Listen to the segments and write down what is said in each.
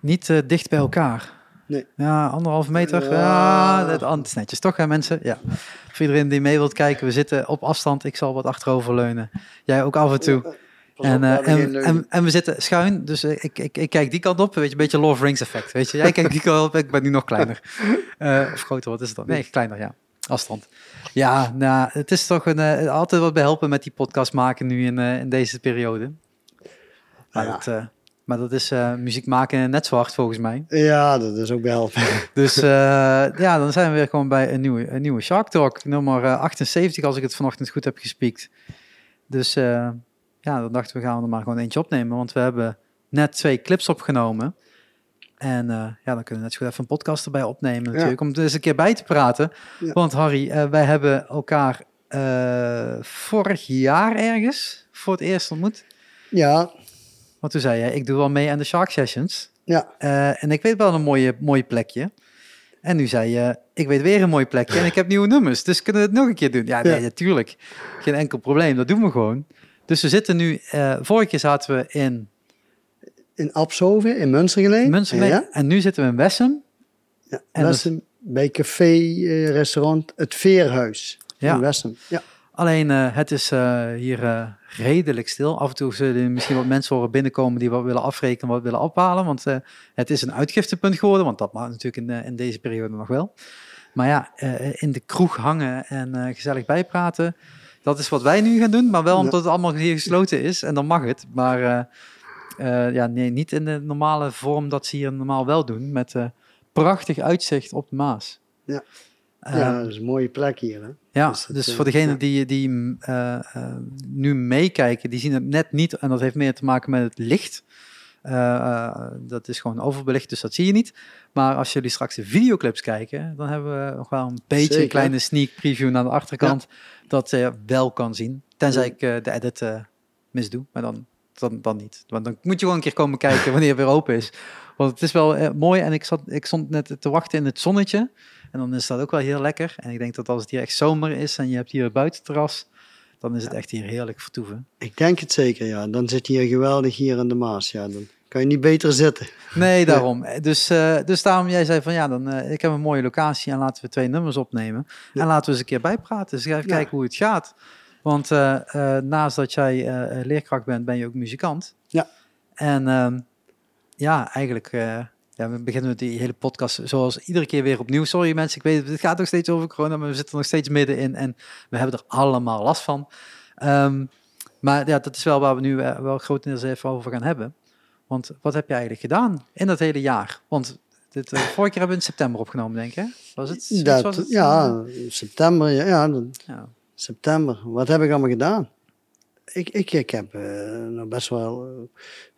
Niet eh, dicht bij elkaar. Nee. Ja, anderhalve meter. Ja, Ja. dat dat is netjes toch, hè, mensen? Ja. Voor iedereen die mee wilt kijken, we zitten op afstand. Ik zal wat achterover leunen. Jij ook af en toe. Pas En, eh, en, en, en we zitten schuin, dus eh, ik, ik, ik kijk die kant op. Weet je, een beetje Lord of the Rings effect. Weet je, jij kijkt die kant op, ik ben nu nog kleiner. Eh, of groter, wat is het dan? Nee, kleiner, ja. Afstand. Ja, nou, het is toch een, eh, altijd wat bij helpen met die podcast maken nu in, eh, in deze periode. Maar, Ja. dat, eh, maar dat is eh, muziek maken net zo hard volgens mij. Ja, dat is ook behelpen. Dus eh, ja, dan zijn we weer gewoon bij een nieuwe, een nieuwe Shark Talk, nummer eh, 78, als ik het vanochtend goed heb gespiekt. Dus eh, ja, dan dachten we gaan we er maar gewoon eentje opnemen, want we hebben net twee clips opgenomen. En eh, ja, dan kunnen we net zo goed even een podcast erbij opnemen natuurlijk, om er eens een keer bij te praten. Ja. Want Harry, eh, wij hebben elkaar eh, vorig jaar ergens voor het eerst ontmoet. Ja, Want toen zei jij, ik doe wel mee aan de Shark Sessions. ja. Eh, en ik weet wel een mooie, mooie plekje. En nu zei je, ik weet weer een mooi plekje en ik heb nieuwe nummers. Dus kunnen we het nog een keer doen? Ja, nee, Ja. natuurlijk. Geen enkel probleem, dat doen we gewoon. Dus we zitten nu, eh vorige keer zaten we in In Abshoven, in Münstergeleen. Münsterlee Ja, en nu zitten we in Wessem. ja. En dat- bij café, eh, restaurant Het Veerhuis. Ja. In Wessem. Ja. Alleen eh, het is eh, hier eh, redelijk stil. Af en toe zullen er misschien wat mensen horen binnenkomen die wat willen afrekenen, wat willen ophalen. Want het is een uitgiftepunt geworden, want dat mag natuurlijk in, in deze periode nog wel. Maar ja, in de kroeg hangen en gezellig bijpraten, dat is wat wij nu gaan doen. Maar wel omdat het allemaal hier gesloten is en dan mag het. Maar ja, nee, niet in de normale vorm dat ze hier normaal wel doen. Met prachtig uitzicht op de Maas. Ja. Ehm, ja, dat is een mooie plek hier. Hè? ja, Dus dus, eh, voor degenen ja. die, die mm, eh, eh, nu meekijken, die zien het net niet. En dat heeft meer te maken met het licht. Dat is gewoon overbelicht, dus dat zie je niet. Maar als jullie straks de videoclips kijken, dan hebben we nog wel een beetje een kleine sneak preview naar de achterkant. Dat je wel kan zien. Tenzij ik de edit misdoe, maar dan, dan, dan niet. Want dan moet je gewoon een keer komen kijken wanneer het weer open is. Want het is wel mooi en ik, zat, ik stond net te wachten in het zonnetje. En dan is dat ook wel heel lekker. En ik denk dat als het hier echt zomer is en je hebt hier een buitenterras, dan is het echt hier heerlijk vertoeven. Ik denk het zeker, ja. Dan zit je hier geweldig hier in de Maas. Ja, dan kan je niet beter zitten. Nee, daarom. Dus, eh, dus daarom, jij zei van ja, dan, eh, ik heb een mooie locatie en laten we twee nummers opnemen. Ja. En laten we eens een keer bijpraten. Dus even Ja. kijken hoe het gaat. Want eh, naast dat jij leerkracht bent, ben je ook muzikant. Ja. En ehm, ja, eigenlijk, ja, we beginnen met die hele podcast zoals iedere keer weer opnieuw. Sorry mensen, ik weet het, het gaat nog steeds over corona, maar we zitten er nog steeds middenin en we hebben er allemaal last van. Ehm, maar ja, dat is wel waar we nu eh, wel grotendeels even over gaan hebben. Want wat heb je eigenlijk gedaan in dat hele jaar? Want dit, eh, vorige keer hebben we in september opgenomen, denk ik. Was het? Dat, was het? ja, september, ja, ja, dat- Ja. september. Wat heb ik allemaal gedaan? Ik, ik, ik heb eh, nog best wel,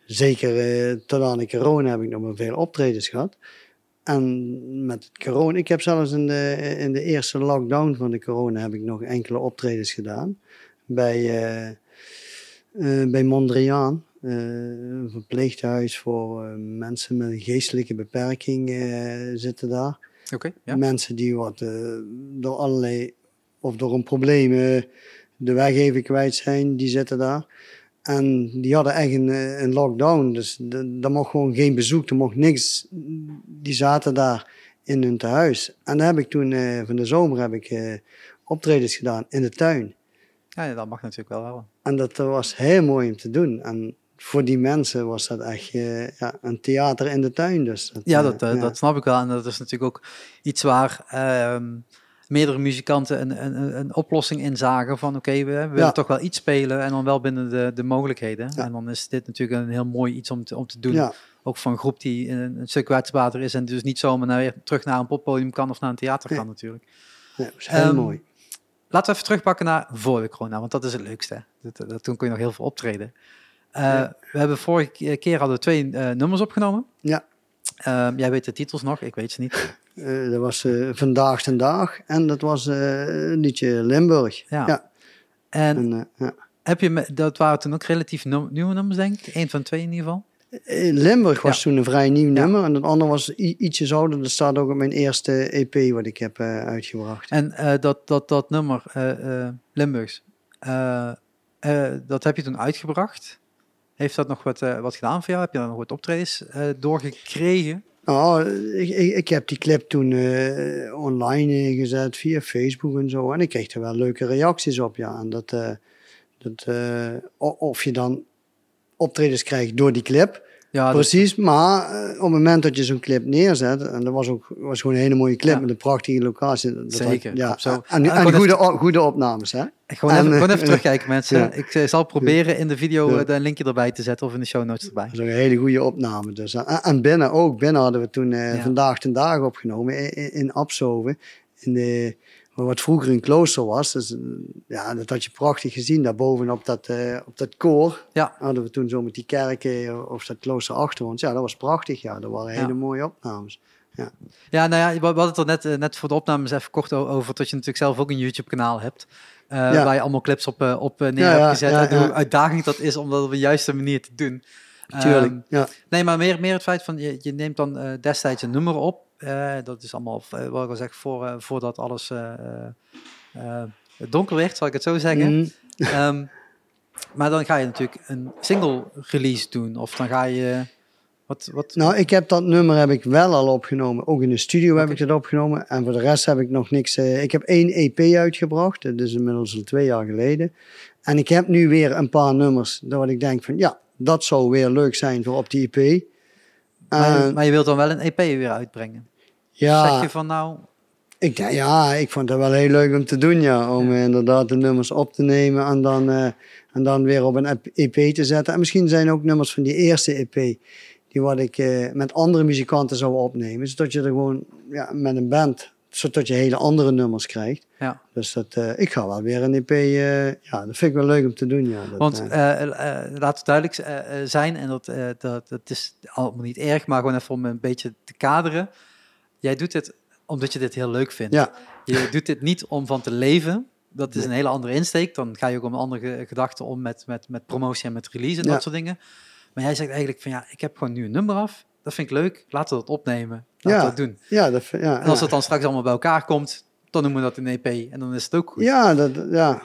zeker eh, tot aan de corona heb ik nog wel veel optredens gehad. En met corona, ik heb zelfs in de, in de eerste lockdown van de corona heb ik nog enkele optredens gedaan. Bij, eh, eh, bij Mondriaan, een verpleeghuis voor mensen met een geestelijke beperking zitten daar. Oké, ja. Mensen die wat door allerlei of door een probleem de weg even kwijt zijn, die zitten daar. En die hadden echt een, eh, een lockdown, dus er mocht gewoon geen bezoek, er mocht niks. Die zaten daar in hun tehuis. En dan heb ik toen eh, van de zomer heb ik eh, optredens gedaan in de tuin. Ja, ja, dat mag natuurlijk wel. En dat was heel mooi om te doen. En voor die mensen was dat echt ja, een theater in de tuin. Dus dat, Ja, dat, ja. dat snap ik wel. En dat is natuurlijk ook iets waar ehm, meerdere muzikanten een, een, een- oplossing in zagen van oké, we, we willen toch wel iets spelen en dan wel binnen de, de mogelijkheden. En dan is dit natuurlijk een heel mooi iets om te, om te doen. Ook van een groep die een, een stuk kwetsbaarder is en dus niet zomaar naar, weer terug naar een poppodium kan of naar een theater Nee. kan natuurlijk. ja, dat was heel Ehm, mooi. Laten we even terugpakken naar voor de corona, want dat is het leukste. Dat, dat, toen kon je nog heel veel optreden. Eh, Ja. We hebben vorige ke- keer hadden we twee eh, nummers opgenomen. Ja. Ehm, jij weet de titels nog, ik weet ze niet. Eh, dat was eh, Vandaag ten Dag en dat was eh een liedje Limburg. Ja. Ja. En En, ja. heb je, me- dat waren toen ook relatief no- nieuwe nummers, denk ik. Eén van twee in ieder geval. Limburg was toen een vrij nieuw nummer en het andere was i- ietsjes ouder. Dat staat ook op mijn eerste EP wat ik heb uitgebracht. En dat, dat, dat nummer, Limburgs, dat heb je toen uitgebracht. Heeft dat nog wat, wat gedaan voor jou? Heb je daar nog wat optredens doorgekregen? Nou, ik, ik, ik heb die clip toen eh, online gezet via Facebook en zo. En ik kreeg er wel leuke reacties op, ja. En dat, eh, dat, o- of je dan optredens krijgt door die clip. Ja, dat- Precies, maar eh, op het moment dat je zo'n clip neerzet, en dat was ook was gewoon een hele mooie clip Ja. met een prachtige locatie. Dat Zeker, had- ja, zo. En, Ja, goede, goede opnames, hè? Gewoon, En, even, gewoon even terugkijken, mensen. ja. Ik eh, zal proberen in de video Ja. eh, de linkje erbij te zetten of in de show notes erbij. Dat is een hele goede opname. Dus. En, en binnen ook. Binnen hadden we toen eh, Ja. vandaag ten dagen opgenomen in, in, in Absoven. In de, wat vroeger een klooster was. Dus, eh, ja, dat had je prachtig gezien. Daarboven op dat, eh, op dat koor Ja, hadden we toen zo met die kerken of dat klooster achter ons. Ja, dat was prachtig. Ja, dat waren Ja. hele mooie opnames. ja nou ja, we hadden het er net, eh, net voor de opnames even kort over, dat je natuurlijk zelf ook een YouTube-kanaal hebt. eh, Ja. Waar je allemaal clips op, eh, op eh, neer Ja, hebt ja, gezet. ja, en hoe ja. uitdagend dat is om dat op de juiste manier te doen. Tuurlijk. Ehm, ja. Nee, maar meer, meer het feit van je, je neemt dan eh, destijds een nummer op. Eh, dat is allemaal, eh, wat ik al zeg, voor, eh, voordat alles donker werd, zal ik het zo zeggen. Mhm. Ehm, maar dan ga je natuurlijk een single release doen. Of dan ga je. Wat, wat, Nou, ik heb dat nummer heb ik wel al opgenomen. Ook in de studio heb ik het opgenomen. En voor de rest heb ik nog niks. ik heb één EP uitgebracht. Dat is inmiddels al twee jaar geleden. En ik heb nu weer een paar nummers. Dat ik denk van ja, dat zou weer leuk zijn voor op die EP. maar je wilt dan wel een EP weer uitbrengen. Ja, Zeg je van nou. ik, ja, ik vond het wel heel leuk om te doen. Ja, om inderdaad de nummers op te nemen. En dan, eh, en dan weer op een EP te zetten. En misschien zijn ook nummers van die eerste EP. Die wat ik eh, met andere muzikanten zou opnemen. Zodat je er gewoon ja, met een band, zodat je hele andere nummers krijgt. Ja. Dus dat, eh, ik ga wel weer een EP, ja, dat vind ik wel leuk om te doen. Ja, dat, Want laat het duidelijk zijn, en dat, dat, dat is allemaal niet erg, maar gewoon even om een beetje te kaderen. Jij doet dit omdat je dit heel leuk vindt. ja, Je doet dit niet om van te leven. Dat is een hele andere insteek. Dan ga je ook om andere ge- gedachte om met, met, met promotie en met release en Ja. dat soort dingen. Maar jij zegt eigenlijk van ja, ik heb gewoon nu een nummer af. Dat vind ik leuk. Laten we dat opnemen. Laten Ja. we dat doen. ja, dat, ja, En als het dan straks allemaal bij elkaar komt, dan noemen we dat een EP. En dan is het ook goed. Ja, dat, ja.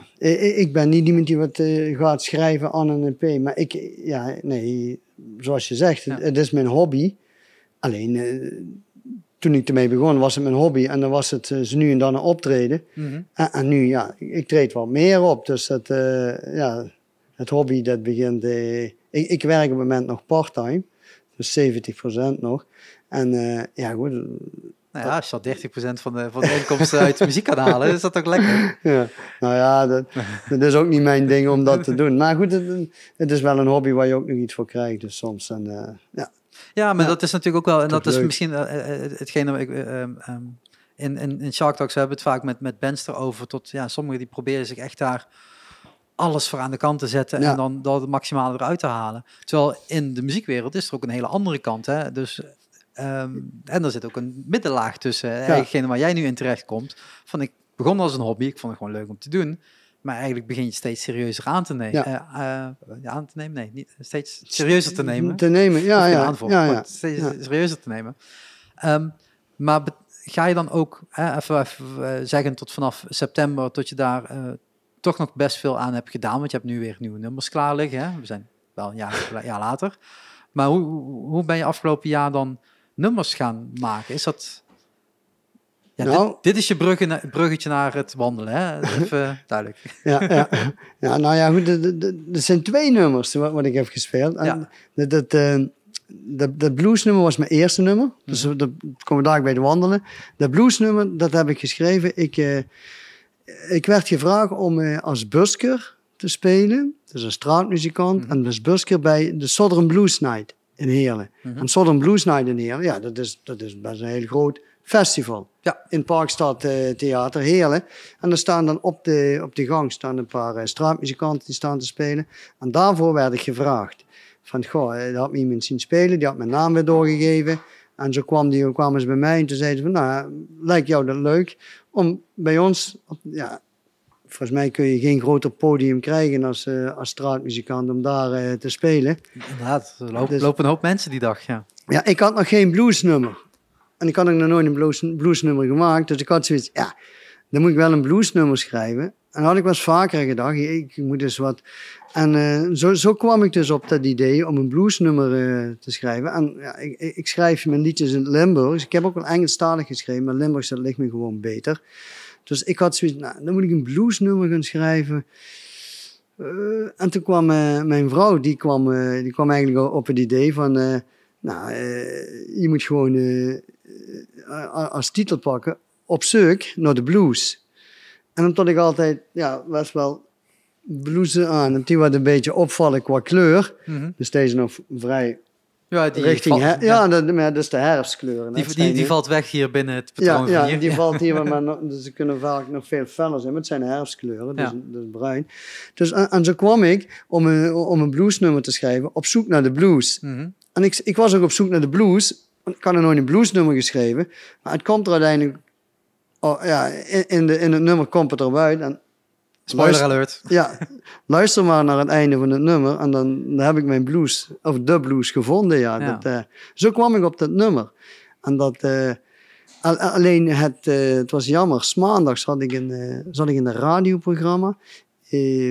Ik ben niet iemand die wat eh, gaat schrijven aan een EP. Maar ik, ja, nee, zoals je zegt, het is mijn hobby. Alleen, eh, toen ik ermee begon, was het mijn hobby. En dan was het eh, ze nu en dan een optreden. Mhm. En, en nu, ja, ik, treed wat meer op. Dus het, eh, ja, het hobby, dat begint... eh, ik, ik werk op het moment nog part-time. Dus 70% nog. En ja, goed. Nou ja, als je al 30% van de, van de inkomsten uit de muziek kan halen, is dat ook lekker. Ja, nou ja, dat, dat is ook niet mijn ding om dat te doen. Maar goed, het, het is wel een hobby waar je ook nog iets voor krijgt. Dus soms, en, ja. Ja, maar Ja. dat is natuurlijk ook wel, en dat is leuk. misschien eh, eh, hetgene wat ik, eh, ehm, ehm, in, in, in Shark Talks we hebben het vaak met, met bands erover, tot ja, sommigen die proberen zich echt daar alles voor aan de kant te zetten Ja. en dan dat het maximale eruit te halen. Terwijl in de muziekwereld is er ook een hele andere kant, hè. Dus, ehm, en er zit ook een middenlaag tussen. Ja. Hetgene waar jij nu in terecht komt, van ik begon als een hobby, ik vond het gewoon leuk om te doen, maar eigenlijk begin je steeds serieuzer aan te nemen. Ja. Eh, eh, aan te nemen? Nee, niet, steeds serieuzer te nemen. Te nemen, ja, ja. aanval, ja, ja. steeds Ja. serieuzer te nemen. Ehm, maar ga je dan ook, hè, even, even eh, zeggen tot vanaf september, dat je daar toch nog best veel aan hebt gedaan, want je hebt nu weer nieuwe nummers klaar liggen. Hè? We zijn wel een jaar, jaar later. Maar hoe hoe ben je afgelopen jaar dan nummers gaan maken? Is dat... Ja, Nou- dit, dit is je bruggetje naar het wandelen, hè? Even duidelijk. Ja, ja. ja, nou ja, goed. Er- zijn twee nummers wat, wat ik heb gespeeld. En Ja. dat, dat, eh, dat, dat bluesnummer was mijn eerste nummer. Dus Mhm. dat komen we daar bij de wandelen. Dat bluesnummer, dat heb ik geschreven. Ik, eh, ik werd gevraagd om eh, als busker te spelen. Dus een straatmuzikant. Mhm. En als busker bij de Southern Blues Night in Heerlen. Mhm. En Southern Blues Night in Heerlen, ja, dat is, dat is best een heel groot festival. Ja. In Parkstad eh, Theater Heerlen. En er staan dan op de, op de gang staan een paar eh, straatmuzikanten die staan te spelen. En daarvoor werd ik gevraagd. Van, goh, eh, daar had me iemand zien spelen, die had mijn naam weer doorgegeven. En zo kwam die, kwamen ze bij mij en toen zeiden ze van, nou, lijkt jou dat leuk om bij ons, ja, volgens mij kun je geen groter podium krijgen als, als straatmuzikant om daar te spelen. Inderdaad, er lopen, Dus- lopen een hoop mensen die dag, ja. Ja, ik had nog geen bluesnummer. En ik had ook nog nooit een blues, bluesnummer gemaakt. Dus ik had zoiets, ja, dan moet ik wel een bluesnummer schrijven. En dan had ik wel eens vaker gedacht, ik moet dus wat... En eh, zo, zo kwam ik dus op dat idee om een bluesnummer eh, te schrijven. En ja, ik, ik, schrijf mijn liedjes in het Limburgs. Ik heb ook wel Engelstalig geschreven, maar Limburgs dat ligt me gewoon beter. Dus ik had zoiets, nou, dan moet ik een bluesnummer gaan schrijven. Eh, en toen kwam mijn vrouw, die kwam, die kwam eigenlijk op het idee van, nou, je moet gewoon als titel pakken, op zoek naar de blues. En omdat ik altijd, ja, best wel bluesen aan, en die wat een beetje opvallen qua kleur, Mhm. dus deze nog vrij Ja, die, richting, valt, her- ja, dat, maar is de herfstkleur. En die, die, die valt weg hier binnen het ja, patroon ja, hier. die valt hier, maar dus ze kunnen vaak nog veel feller zijn, maar het zijn herfstkleuren, dus, Ja. dus bruin. Dus, en, en zo kwam ik om een, om een bluesnummer te schrijven, op zoek naar de blues. Mhm. En ik, ik was ook op zoek naar de blues, ik had er nooit een bluesnummer geschreven, maar het komt er uiteindelijk, oh, ja, in, in, de, in het nummer komt het eruit. En Spoiler luister- alert. ja, luister maar naar het einde van het nummer en dan, dan heb ik mijn blues, of de blues gevonden. Ja. Ja. Dat, eh, zo kwam ik op dat nummer. En dat, eh, al- alleen het, eh, het was jammer, 's maandags had ik een, eh, zat ik in een radioprogramma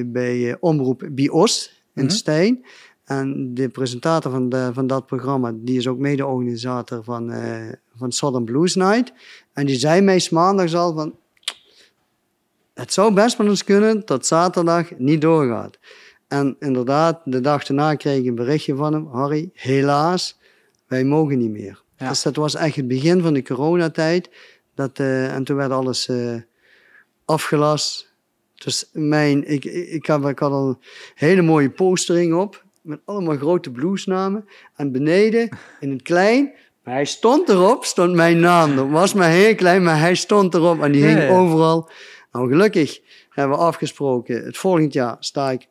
bij Omroep Bios in Mhm. Stijn. En de presentator van, de, van dat programma, die is ook mede-organisator van, eh, van Southern Blues Night. En die zei mij maandags al van, het zou best wel eens kunnen dat zaterdag niet doorgaat. En inderdaad, de dag daarna kreeg ik een berichtje van hem. Harry, helaas, wij mogen niet meer. Ja. Dus dat was echt het begin van de coronatijd. Dat, eh, en toen werd alles eh, afgelast. Dus mijn, ik, ik, ik, heb, ik had al een hele mooie postering op. Met allemaal grote bluesnamen. En beneden, in het klein, maar hij stond erop, stond mijn naam. Dat was maar heel klein, maar hij stond erop. En die hing ja. overal. Nou, gelukkig hebben we afgesproken. Het volgend jaar sta ik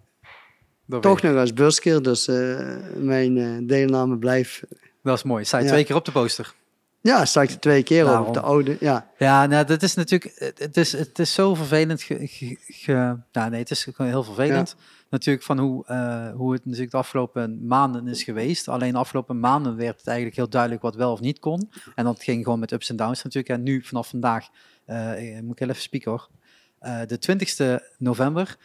Dat toch nog als busker. Dus eh, mijn eh, deelname blijft. Dat is mooi. Sta je Ja. twee keer op de poster. Ja, sta ik er twee keer op, Daarom. op de oude. Ja, Ja, nou, dat is natuurlijk, het- is, het is zo vervelend. Ge, ge- ge- nou, nee, het is gewoon heel vervelend. Natuurlijk van hoe, eh, hoe het natuurlijk de afgelopen maanden is geweest. Alleen de afgelopen maanden werd het eigenlijk heel duidelijk wat wel of niet kon. En dat ging gewoon met ups en downs natuurlijk. En nu vanaf vandaag, eh, moet ik heel even spieken hoor. Eh, de 20ste november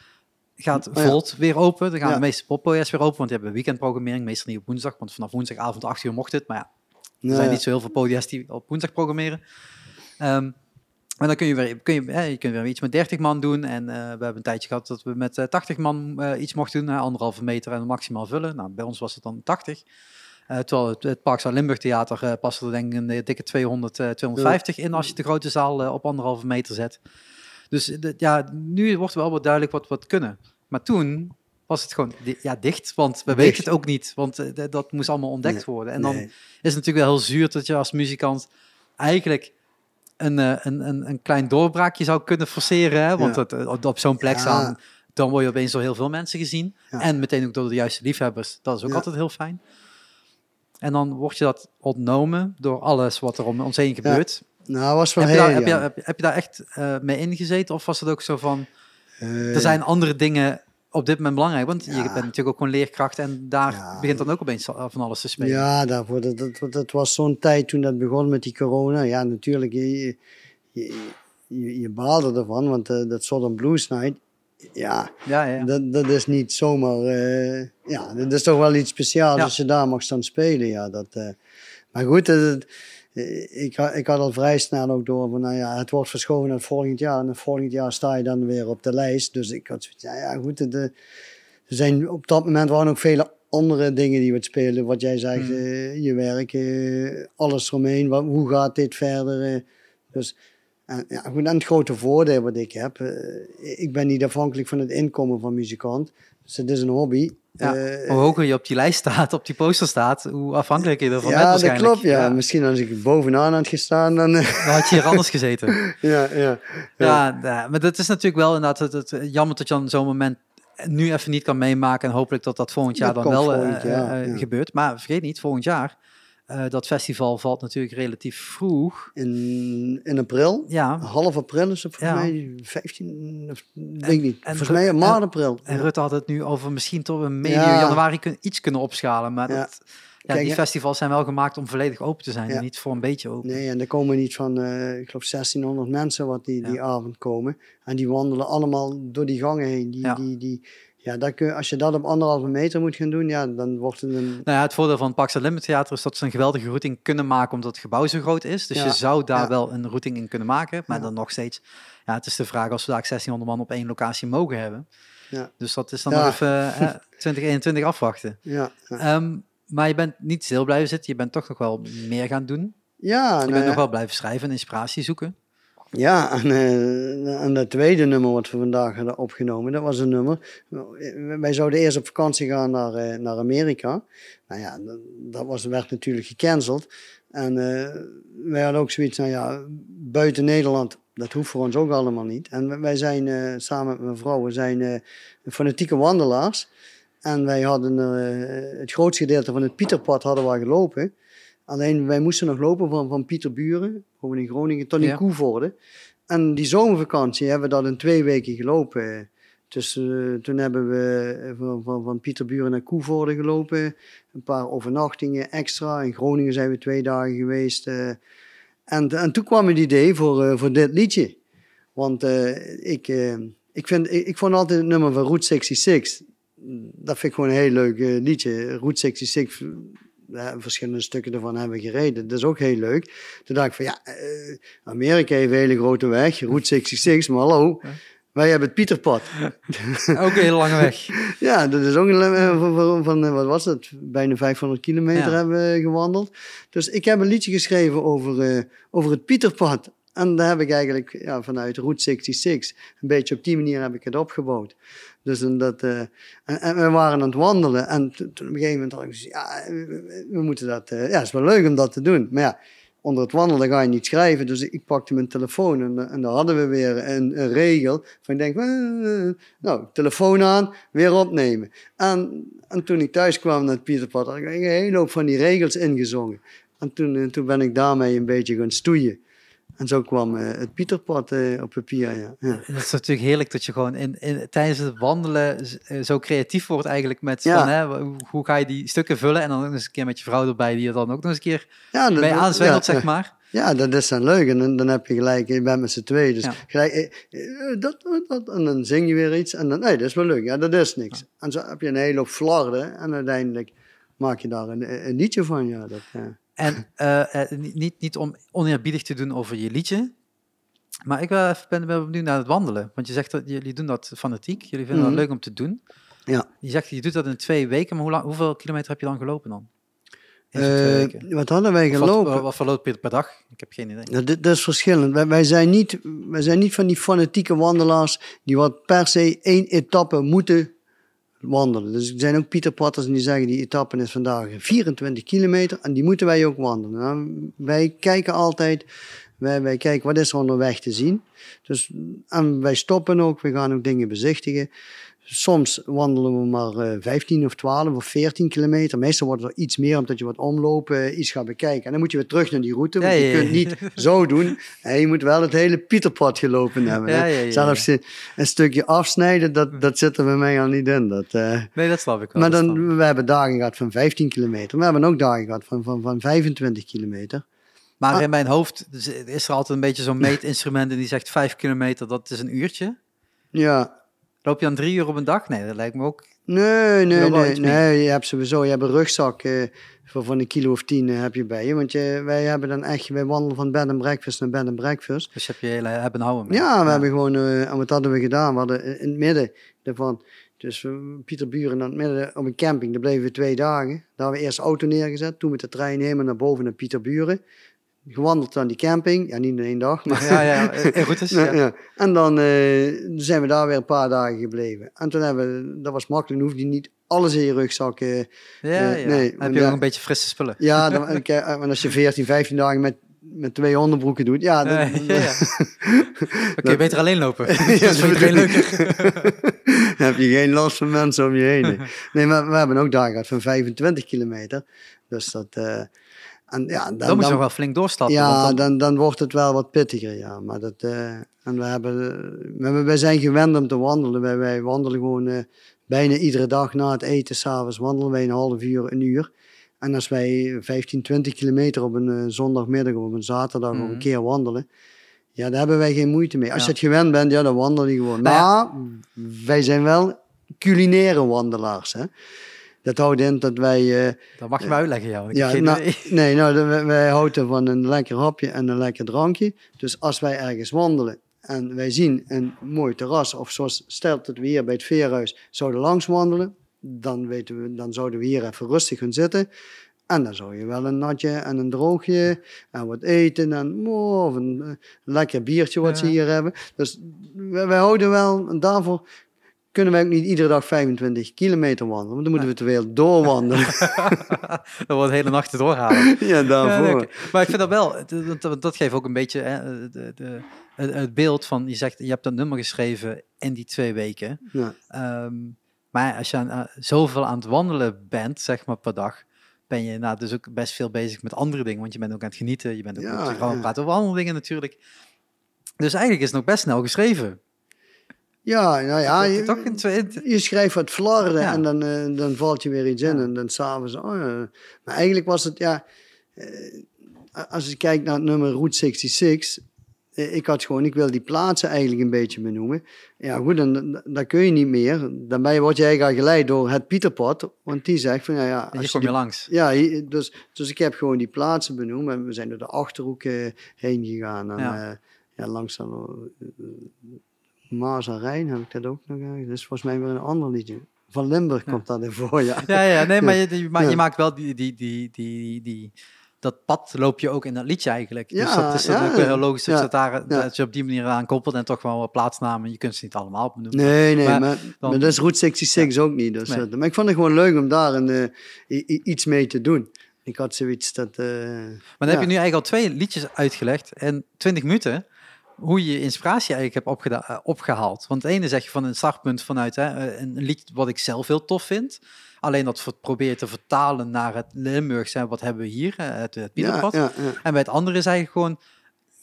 gaat Oh ja. Volt weer open. Dan gaan Ja. de meeste poppodia's weer open, want die hebben weekendprogrammering. Meestal niet op woensdag, want vanaf woensdagavond 8 uur mocht het. Maar ja, er zijn niet zo heel veel podia's die op woensdag programmeren. Ehm en dan kun je weer, kun je, hè, je kunt weer iets met 30 man doen. En eh, we hebben een tijdje gehad dat we met eh, 80 man eh, iets mochten doen. anderhalve meter en maximaal vullen. Nou, bij ons was het dan 80. Eh, terwijl het, het Parkzaal Limburg Theater eh paste er denk ik een eh, dikke 200, eh, 250 in als je de grote zaal eh, op anderhalve meter zet. Dus eh, de- ja, nu wordt wel wat duidelijk wat we wat kunnen. Maar toen was het gewoon di- ja, dicht, want we weten het ook niet. Want eh, dat moest allemaal ontdekt Nee, worden. En dan nee. is het natuurlijk wel heel zuur dat je als muzikant eigenlijk een, eh, een, een, een klein doorbraakje zou kunnen forceren. Hè? Want dat, op, op zo'n plek staan, dan word je opeens door heel veel mensen gezien. En meteen ook door de juiste liefhebbers. Dat is ook altijd heel fijn. En dan word je dat ontnomen door alles wat er om ons heen gebeurt. Nou, was wel Heb, je daar, heb, je, jammer. heb, je- heb je daar echt eh, mee ingezeten? Of was het ook zo van, Eh, er zijn andere dingen op dit moment belangrijk? Want je bent natuurlijk ook gewoon leerkracht en daar Ja. begint dan ook opeens van alles te spelen. Ja, daarvoor, dat, dat, dat was zo'n tijd toen dat begon met die corona. Ja, natuurlijk, je, je, je, je baalde ervan, want eh, dat Southern Blues Night, ja, ja, ja. Dat, dat is niet zomaar, eh, ja, dat is toch wel iets speciaals als je daar mag staan spelen. Ja, dat, eh, maar goed, het- eh, ik, ha- ik had al vrij snel ook door van, nou ja, het wordt verschoven naar volgend jaar. En het volgend jaar sta je dan weer op de lijst. Dus ik had zoiets, ja, ja goed, het, eh, er zijn, op dat moment waren ook vele andere dingen die we het spelen. Wat jij zegt, Mm. eh, je werk, eh, alles eromheen. Wat, hoe gaat dit verder? eh. dus en, ja, goed, en het grote voordeel wat ik heb, eh, ik ben niet afhankelijk van het inkomen van muzikant. Dus het is een hobby. Ja, Eh, hoe hoger je op die lijst staat, op die poster staat, hoe afhankelijk je ervan bent ja, dat waarschijnlijk. klopt. Ja. Misschien als ik bovenaan had gestaan, dan. eh, Dan had je hier anders gezeten. ja, ja, Ja, ja, maar dat is natuurlijk wel inderdaad het, het, jammer dat je dan zo'n moment nu even niet kan meemaken. En hopelijk dat dat volgend jaar Dat dan wel volgend eh, gebeurt. Maar vergeet niet, volgend jaar, eh, dat festival valt natuurlijk relatief vroeg. In, in april. Ja, Half april is het Ja. mij 15, of, weet ik niet. en volgens mij maart, en- april. en Ja. Rutte had het nu over misschien tot we medio Ja. januari kun, iets kunnen opschalen. Maar Ja. dat, Ja, Kijk, die festivals zijn wel gemaakt om volledig open te zijn en niet voor een beetje open. Nee, en er komen niet van, eh, ik geloof 1600 mensen wat die, die avond komen. En die wandelen allemaal door die gangen heen. Die, die, die, ja, dat kun, als je dat op anderhalve meter moet gaan doen, ja, dan wordt het een... Nou ja, het voordeel van het Pax Limit Theater is dat ze een geweldige routing kunnen maken omdat het gebouw zo groot is. Dus Ja, je zou daar ja. wel een routing in kunnen maken. Maar Ja. dan nog steeds, ja, het is de vraag als we daar 1600 man op één locatie mogen hebben. Ja. Dus dat is dan nog even eh, 2021 afwachten. Ja. Ehm, maar je bent niet stil blijven zitten, je bent toch nog wel meer gaan doen. ja, Je nou bent nog wel blijven schrijven en inspiratie zoeken. Ja, en, eh, en dat tweede nummer wat we vandaag hadden opgenomen, dat was een nummer. Wij zouden eerst op vakantie gaan naar, eh, naar Amerika. Nou ja, dat, was, werd natuurlijk gecanceld. En eh, wij hadden ook zoiets, nou ja, buiten Nederland, dat hoeft voor ons ook allemaal niet. En wij zijn samen met mijn vrouw, we zijn fanatieke wandelaars. En wij hadden het grootste gedeelte van het Pieterpad hadden we gelopen. Alleen wij moesten nog lopen van, van Pieterburen, gewoon in Groningen, tot in Ja. Koevoorde. En die zomervakantie hebben we dat in twee weken gelopen. Dus eh, toen hebben we eh, van, van, van Pieterburen naar Koevoorde gelopen. Een paar overnachtingen extra. In Groningen zijn we twee dagen geweest. eh. en, en toen kwam het idee voor, voor dit liedje. Want ik, ik, vind, ik, ik vond altijd het nummer van Route 66. Dat vind ik gewoon een heel leuk liedje. Route 66, ja, verschillende stukken ervan hebben gereden. Dat is ook heel leuk. Toen dacht ik van ja, eh, Amerika heeft een hele grote weg, Route 66, maar hallo. Ja. Wij hebben het Pieterpad. Ook een hele lange weg. Ja, dat is ook een, eh, van, van, eh, wat was het? Bijna 500 kilometer Ja. hebben we gewandeld. Dus ik heb een liedje geschreven over, over het Pieterpad. En daar heb ik eigenlijk ja, vanuit Route 66, een beetje op die manier heb ik het opgebouwd. Dus en dat, eh, en, we waren aan het wandelen. En toen op een gegeven moment had ik ja, we, moeten dat, eh, ja, het is wel leuk om dat te doen. Maar ja, onder het wandelen ga je niet schrijven. Dus ik pakte mijn telefoon en, en dan hadden we weer een, regel. Van ik denk, eh, nou, telefoon aan, weer opnemen. En, en toen ik thuis kwam naar Pieterpad, had ik een hele hoop van die regels ingezongen. En toen, eh, toen ben ik daarmee een beetje gaan stoeien. En zo kwam eh, het Pieterpad eh, op papier, ja. ja. Het is natuurlijk heerlijk dat je gewoon in, in, tijdens het wandelen eh, zo creatief wordt eigenlijk met Ja. van, hè, hoe- ga je die stukken vullen en dan ook eens een keer met je vrouw erbij die je dan ook nog eens een keer Ja, dat- bij dat- aanzwengelt, ja, zeg maar. Ja, dat is dan leuk. En dan, dan heb je gelijk, je bent met z'n tweeën. Dus Ja. gelijk, dat, dat, dat, en dan zing je weer iets. En dan, nee, dat is wel leuk. Ja, dat is niks. En zo heb je een hele hoop flarden. En uiteindelijk maak je daar een, een liedje van. Ja, dat, ja. En eh, eh, niet- niet, om oneerbiedig te doen over je liedje, maar ik ben, even- ben, ben benieuwd naar het wandelen. Want je zegt dat jullie doen dat fanatiek, jullie vinden Mhm. dat leuk om te doen. Ja. Je zegt je doet dat in twee weken, maar hoe lang, hoeveel kilometer heb je dan gelopen dan? Eh, wat hadden wij Of wat- gelopen? Wat, verloopt per, per dag? Ik heb geen idee. Nou, dit, dat is verschillend. Wij, wij, zijn niet, wij zijn niet van die fanatieke wandelaars die wat per se één etappe moeten wandelen. Dus er zijn ook Pieterpatters die zeggen die etappe is vandaag 24 kilometer en die moeten wij ook wandelen. Nou, wij kijken altijd, wij, wij kijken wat is er onderweg te zien. Dus, en wij stoppen ook, we gaan ook dingen bezichtigen. Soms wandelen we maar eh, 15 of 12 of 14 kilometer. Meestal wordt er iets meer omdat je wat omlopen, iets gaat bekijken. En dan moet je weer terug naar die route, want Ja, je ja, kunt niet zo doen. En je moet wel het hele Pieterpad gelopen hebben. Zelfs eh, een stukje afsnijden, dat, dat zit er bij mij al niet in. Dat, eh, Nee, dat snap ik wel. maar dan, we hebben dagen gehad van 15 kilometer. We hebben ook dagen gehad van, van, van 25 kilometer. Maar Ah. in mijn hoofd is er altijd een beetje zo'n meetinstrument en die zegt vijf kilometer, dat is een uurtje. Ja, Loop je dan drie uur op een dag? Nee, dat lijkt me ook. Nee, nee, nee, nee. Je hebt sowieso, je hebt een rugzak eh, voor van een kilo of tien eh, heb je bij je. Want je, wij hebben dan echt, wij wandelen van bed en breakfast naar bed en breakfast. Dus je hebt je hele hebben en houden mee. Ja, we hebben gewoon, eh, en wat hadden we gedaan? We hadden in het midden ervan, dus eh, Pieter Buren aan het midden op een camping, daar bleven we twee dagen. Daar hebben we eerst auto neergezet, toen met de trein helemaal naar boven naar Pieter Buren. Gewandeld aan die camping, ja niet in één dag, maar Ja, ja, routes. Ja, Ja. En dan eh, zijn we daar weer een paar dagen gebleven. En toen hebben we, dat was makkelijk, dan hoef je niet alles in je rugzak. eh, Ja, Eh, ja. nee, heb ja. je ook een beetje frisse spullen. ja, dan, en als je 14, 15 dagen met, met twee onderbroeken doet, ja, dan, ja, ja. Oké, beter alleen lopen. Ja, dat bedoel ik. leuker. dan heb je geen last van mensen om je heen. Nee, nee maar we hebben ook dagen gehad van 25 kilometer. Dus dat... en ja, dan, Dan moet je nog wel flink doorstappen. Ja, dan- dan, dan wordt het wel wat pittiger, ja. Maar dat, eh, en we hebben, eh, we, wij zijn gewend om te wandelen. Wij, wij wandelen gewoon eh, bijna iedere dag na het eten, s'avonds wandelen wij een half uur, een uur. En als wij 15, 20 kilometer op een zondagmiddag of op een zaterdag of Mhm. een keer wandelen, ja, daar hebben wij geen moeite mee. Als Ja. je het gewend bent, ja, dan wandel je gewoon. Nou ja. Maar wij zijn wel culinaire wandelaars. Hè? Dat houdt in dat wij. eh, Dat mag je me uitleggen, jou. Ik ja, geen nou, nee, nou, wij, wij houden van een lekker hapje en een lekker drankje. Dus als wij ergens wandelen en wij zien een mooi terras, of zoals stelt dat we hier bij het Veerhuis zouden langs wandelen, dan, weten we, dan zouden we hier even rustig gaan zitten. En dan zou je wel een natje en een droogje en wat eten en oh, of een, eh, lekker biertje wat ze Ja. hier hebben. Dus wij, wij houden wel, en daarvoor kunnen wij ook niet iedere dag 25 kilometer wandelen, want dan moeten we te veel doorwandelen. dat wordt de hele nacht doorhalen. ja, Ja, daarvoor. Maar ik vind dat wel, dat, dat, geeft ook een beetje hè, de, de, het, het beeld van, je zegt, je hebt dat nummer geschreven in die twee weken. Ja. Ehm, maar als je aan, zoveel aan het wandelen bent, zeg maar per dag, ben je nou, dus ook best veel bezig met andere dingen. Want je bent ook aan het genieten, je bent ook Ja, aan het praten over andere dingen natuurlijk. Dus eigenlijk is het nog best snel geschreven. Ja, nou ja, je, toch in je schrijft wat flarden Ja. en dan, eh, dan valt je weer iets in Ja. en dan s'avonds, oh ja. Maar eigenlijk was het, ja, eh, als je kijkt naar het nummer Route 66, eh, ik had gewoon, ik wil die plaatsen eigenlijk een beetje benoemen. Ja goed, dan, dan, dan kun je niet meer. Daarbij word je eigenlijk al geleid door het Pieterpad, want die zegt van, ja, ja hier als kom je die- langs. ja, dus, dus ik heb gewoon die plaatsen benoemd en we zijn door de Achterhoek heen gegaan. En, Ja. ja. ja, langs de uh, Maas en Rijn heb ik dat ook nog ergens. Dat is volgens mij weer een ander liedje. Van Limburg komt dat in voor, ja. Ja, ja, nee, maar je, je, maakt wel die, die, die, die, die, dat pad loop je ook in dat liedje eigenlijk. dus Ja, dat is dan ja. ook wel heel logisch dat, je Ja, dat, daar, dat je op die manier aan koppelt en toch wel wat plaatsnamen. Je kunt ze niet allemaal benoemen. Nee, nee, Maar maar, dan- maar dat is Route 66 ook niet. Dus, Nee. dat- maar ik vond het gewoon leuk om daar een, eh, iets mee te doen. Ik had zoiets dat... eh, Maar dan heb je nu eigenlijk al twee liedjes uitgelegd in 20 minuten. Hoe je je inspiratie eigenlijk hebt eh, opgehaald. Want het ene zeg je van een startpunt vanuit hè, eh, een lied wat ik zelf heel tof vind. Alleen dat probeer je te vertalen naar het Limburgse. hè, Wat hebben we hier? eh, Het, het ja, Pieterpad. ja, ja. En bij het andere is eigenlijk gewoon...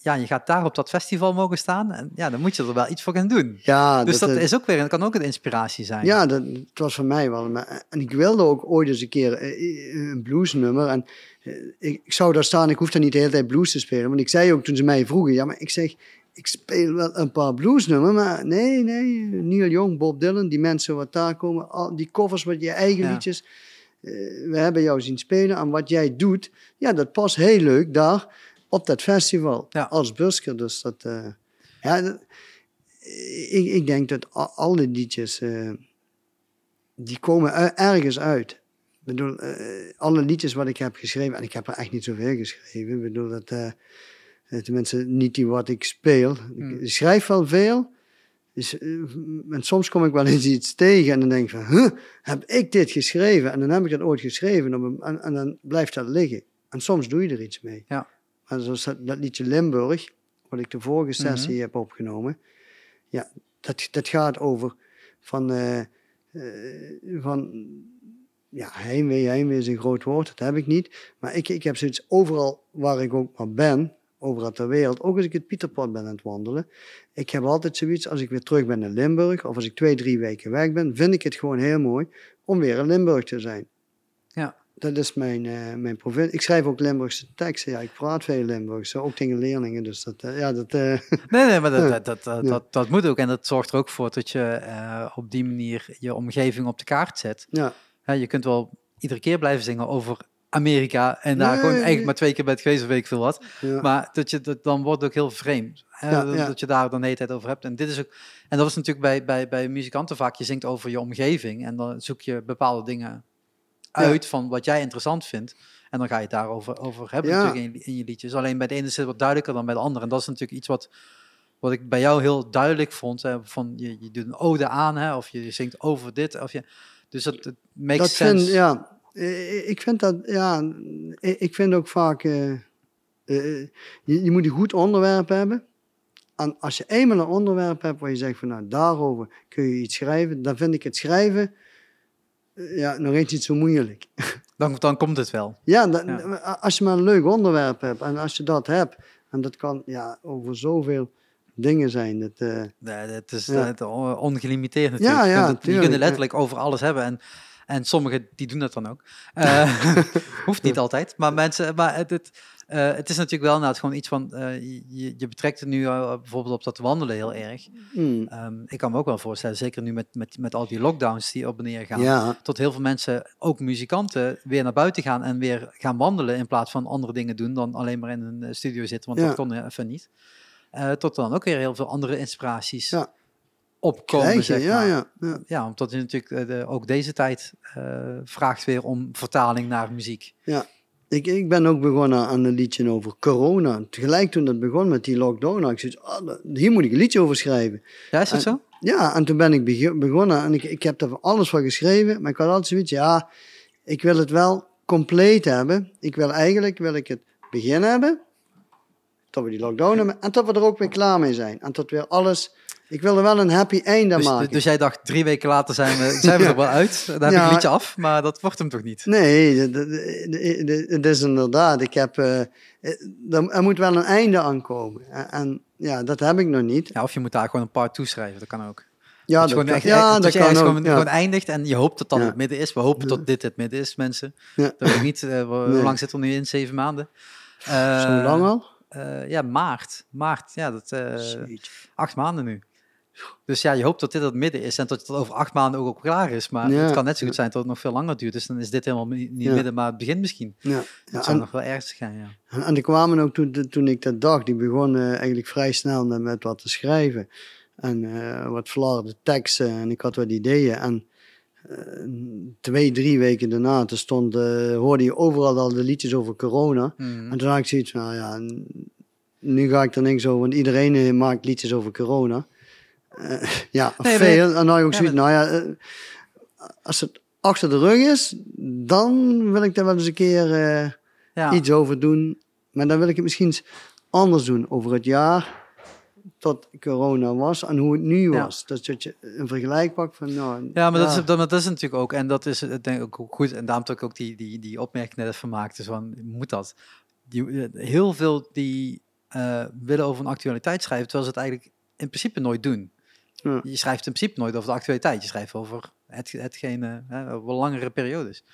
Ja, je gaat daar op dat festival mogen staan. En ja, dan moet je er wel iets voor gaan doen. Ja, Dus dat, is ook weer, dat kan ook een inspiratie zijn. Ja, dat, het was voor mij wel. En ik wilde ook ooit eens een keer een bluesnummer. En ik, ik zou daar staan, ik hoef dan niet de hele tijd blues te spelen. Want ik zei ook toen ze mij vroegen, ja, maar ik zeg, ik speel wel een paar bluesnummers. Maar nee, nee, Neil Young, Bob Dylan, die mensen wat daar komen, al die covers met je eigen Ja. liedjes. eh, we hebben jou zien spelen en wat jij doet, ja, dat past heel leuk daar op dat festival Ja. als busker. Dus dat, eh, ja, dat- ik, ik denk dat a- alle liedjes, eh, die komen ergens uit. Ik bedoel, eh, alle liedjes wat ik heb geschreven, en ik heb er echt niet zoveel geschreven. Ik bedoel, dat, eh, eh, tenminste niet die wat ik speel. Hmm. Ik schrijf wel veel. Dus, eh, en soms kom ik wel eens iets tegen en dan denk ik van, huh, heb ik dit geschreven? En dan heb ik dat ooit geschreven en, en dan blijft dat liggen. En soms doe je er iets mee. Ja. En zoals dat, dat liedje Limburg, wat ik de vorige sessie Mhm. heb opgenomen. Ja, dat, dat gaat over van, eh, eh, van ja, heimwee, heimwee is een groot woord, dat heb ik niet. Maar ik, ik heb zoiets overal waar ik ook maar ben, overal ter wereld, ook als ik het Pieterpad ben aan het wandelen. Ik heb altijd zoiets, als ik weer terug ben naar Limburg, of als ik twee, drie weken weg ben, vind ik het gewoon heel mooi om weer in Limburg te zijn. Ja. Dat is mijn, eh mijn provincie. Ik schrijf ook Limburgse teksten. Ja, ik praat veel Limburgs, ook tegen leerlingen. Dus dat, eh, ja, dat, eh, Nee, nee, maar dat, dat, dat, dat, Ja. dat, dat moet ook. En dat zorgt er ook voor dat je op die manier je omgeving op de kaart zet. ja. Ja, je kunt wel iedere keer blijven zingen over Amerika en daar Nee, gewoon eigenlijk maar twee keer bent geweest of weet ik veel wat. ja. Maar dat je, dat, dan wordt ook heel vreemd. hè, Ja, dat, ja. dat je daar dan de hele tijd over hebt. En dit is ook. En dat was natuurlijk bij, bij, bij muzikanten vaak. Je zingt over je omgeving en dan zoek je bepaalde dingen uit van wat jij interessant vindt. En dan ga je het daarover over hebben natuurlijk in, je- in je liedjes. Alleen bij de ene is het wat duidelijker dan bij de andere. En dat is natuurlijk iets wat, wat ik bij jou heel duidelijk vond. Hè, van je, je doet een ode aan, hè, of je zingt over dit. Of je, dus dat het makes dat sense. vind, ja, ik vind dat, ja, eh, ik vind ook vaak, eh, eh, je, je moet een goed onderwerp hebben. En als je eenmaal een onderwerp hebt waar je zegt van, nou, daarover kun je iets schrijven, dan vind ik het schrijven, eh, ja, nog eens niet zo moeilijk. Dan, dan komt het wel. Ja, dan- Ja. als je maar een leuk onderwerp hebt en als je dat hebt, en dat kan, ja, over zoveel dingen zijn. Dat, eh, Nee, het is Ja. eh, ongelimiteerd natuurlijk. Ja, je, ja, kunt het, je kunt het letterlijk over alles hebben. En, En sommigen die doen dat dan ook. Uh, hoeft niet altijd, maar mensen, maar het, het, uh, het is natuurlijk wel inderdaad gewoon iets van, uh, je, je, betrekt het nu bijvoorbeeld op dat wandelen heel erg. Mm. Um, ik kan me ook wel voorstellen, zeker nu met, met, met al die lockdowns die op en neer gaan, Ja. tot heel veel mensen, ook muzikanten, weer naar buiten gaan en weer gaan wandelen in plaats van andere dingen doen dan alleen maar in een eh, studio zitten, want Ja. dat kon even niet. Tot dan ook weer heel veel andere inspiraties Ja. Opkomen, Krijg je, zeg ja, maar. ja, ja. Ja, omdat je natuurlijk eh, de, ook deze tijd eh, vraagt weer om vertaling naar muziek. Ik, ik ben ook begonnen aan een liedje over corona. Tegelijk toen dat begon met die lockdown, had ik zoiets, dat- hier moet ik een liedje over schrijven. Ja, is dat En- zo? Ja, en toen ben ik beg- begonnen en ik, ik heb er alles van geschreven, maar ik had altijd zoiets, ja, ik wil het wel compleet hebben. Ik wil eigenlijk, wil ik het begin hebben, tot we die lockdown hebben, en tot we er ook weer klaar mee zijn. En tot weer alles, ik wil er wel een happy einde Dus, maken. dus jij dacht, drie weken later zijn we, zijn we Ja. er wel uit. Dan heb ik een liedje af, maar dat wordt hem toch niet? Nee, het is inderdaad. Ik heb, eh, eh, er, er moet wel een einde aankomen. En, en ja, dat heb ik nog niet. Ja, of je moet daar gewoon een part toeschrijven, dat kan ook. Ja, dat dat kan, echt, ja, dat dat je kan ergens ook. gewoon, ja. gewoon eindigt en je hoopt dat Ja. het midden is. We hopen tot dit het midden is, mensen. Dat weet ik niet. eh, hoe Nee. lang zitten we nu in? Zeven maanden? Eh, Zo lang al? eh, ja, maart. Maart, ja, dat, eh, acht maanden nu. Dus ja, je hoopt dat dit het midden is en dat het over acht maanden ook, ook klaar is. Maar Ja. het kan net zo goed zijn dat het nog veel langer duurt. Dus dan is dit helemaal niet Ja. midden, maar het begin misschien. Ja, Dat zou en, nog wel ergens gaan, ja. en, en die kwamen ook toen, toen ik dat dacht. Die begonnen eigenlijk vrij snel met, met wat te schrijven. En eh, wat flarde teksten. En ik had wat ideeën. En eh, twee, drie weken daarna toen stond, eh, hoorde je overal al de liedjes over corona. Mhm. En toen had ik zoiets van, nou ja, nu ga ik er niks over, want iedereen maakt liedjes over corona. Eh, ja, Nee, veel. En dan had ik ook Ja, zoiets, nou ja, eh, als het achter de rug is, dan wil ik daar wel eens een keer eh, ja. iets over doen. Maar dan wil ik het misschien anders doen, over het jaar tot corona was en hoe het nu Ja. was. Dus dat je een vergelijk pakt van, nou... Ja, maar Dat, is, dat, is natuurlijk ook, en dat is denk ik ook goed, en daarom heb ik ook die, die, die opmerking net even gemaakt, dus van, moet dat? Die, heel veel die willen over een actualiteit schrijven, terwijl ze het eigenlijk in principe nooit doen. Ja. Je schrijft in principe nooit over de actualiteit, je schrijft over het, hetgene, hè, over langere periodes.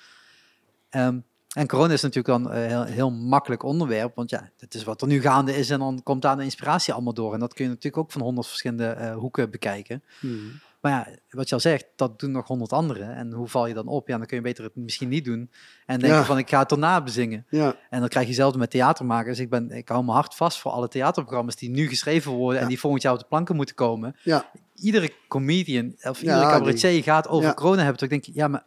Ehm, en corona is natuurlijk dan een heel, heel makkelijk onderwerp, want ja, het is wat er nu gaande is en dan komt daar de inspiratie allemaal door. En dat kun je natuurlijk ook van honderd verschillende eh, hoeken bekijken. Hmm. Maar ja, wat je al zegt, dat doen nog honderd anderen. En hoe val je dan op? Ja, dan kun je beter het misschien niet doen. En denken Ja. van, ik ga het erna bezingen. Ja, En dan krijg je zelf met theatermakers. Ik, ben, ik hou mijn hart vast voor alle theaterprogramma's die nu geschreven worden... en die volgend jaar op de planken moeten komen. Iedere comedian of Ja, iedere cabaretier gaat over corona hebben. Toch denk ik, ja, maar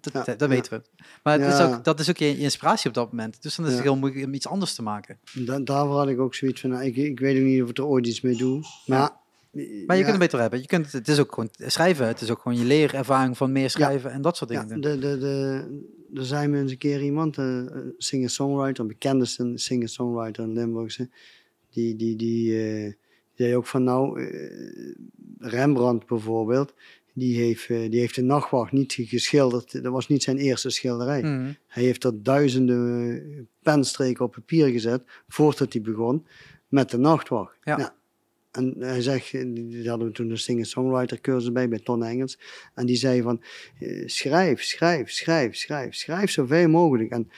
dat, dat, weten we. Maar is ook, dat is ook je inspiratie op dat moment. Dus dan is het heel moeilijk om iets anders te maken. da daarvoor had ik ook zoiets van, nou, ik, ik weet ook niet of ik er ooit iets mee doe. Maar, Maar je ja, kunt het beter hebben. Je kunt, het- is ook gewoon schrijven. Het is ook gewoon je leerervaring van meer schrijven en dat soort Ja, dingen. de, de, de, er zei me eens een keer iemand, eh, een singer-songwriter, een bekende sin- singer-songwriter in Limburgse, die, die, die, eh, die zei ook van nou, eh, Rembrandt bijvoorbeeld, die heeft, eh, die heeft de nachtwacht niet geschilderd, dat was niet zijn eerste schilderij. Mhm. Hij heeft er duizenden eh, penstreken op papier gezet voordat hij begon met de nachtwacht. Ja. En hij zegt, die hadden we toen een singer-songwriter cursus bij, bij Ton Engels. En die zei van, schrijf, schrijf, schrijf, schrijf, schrijf zoveel mogelijk. En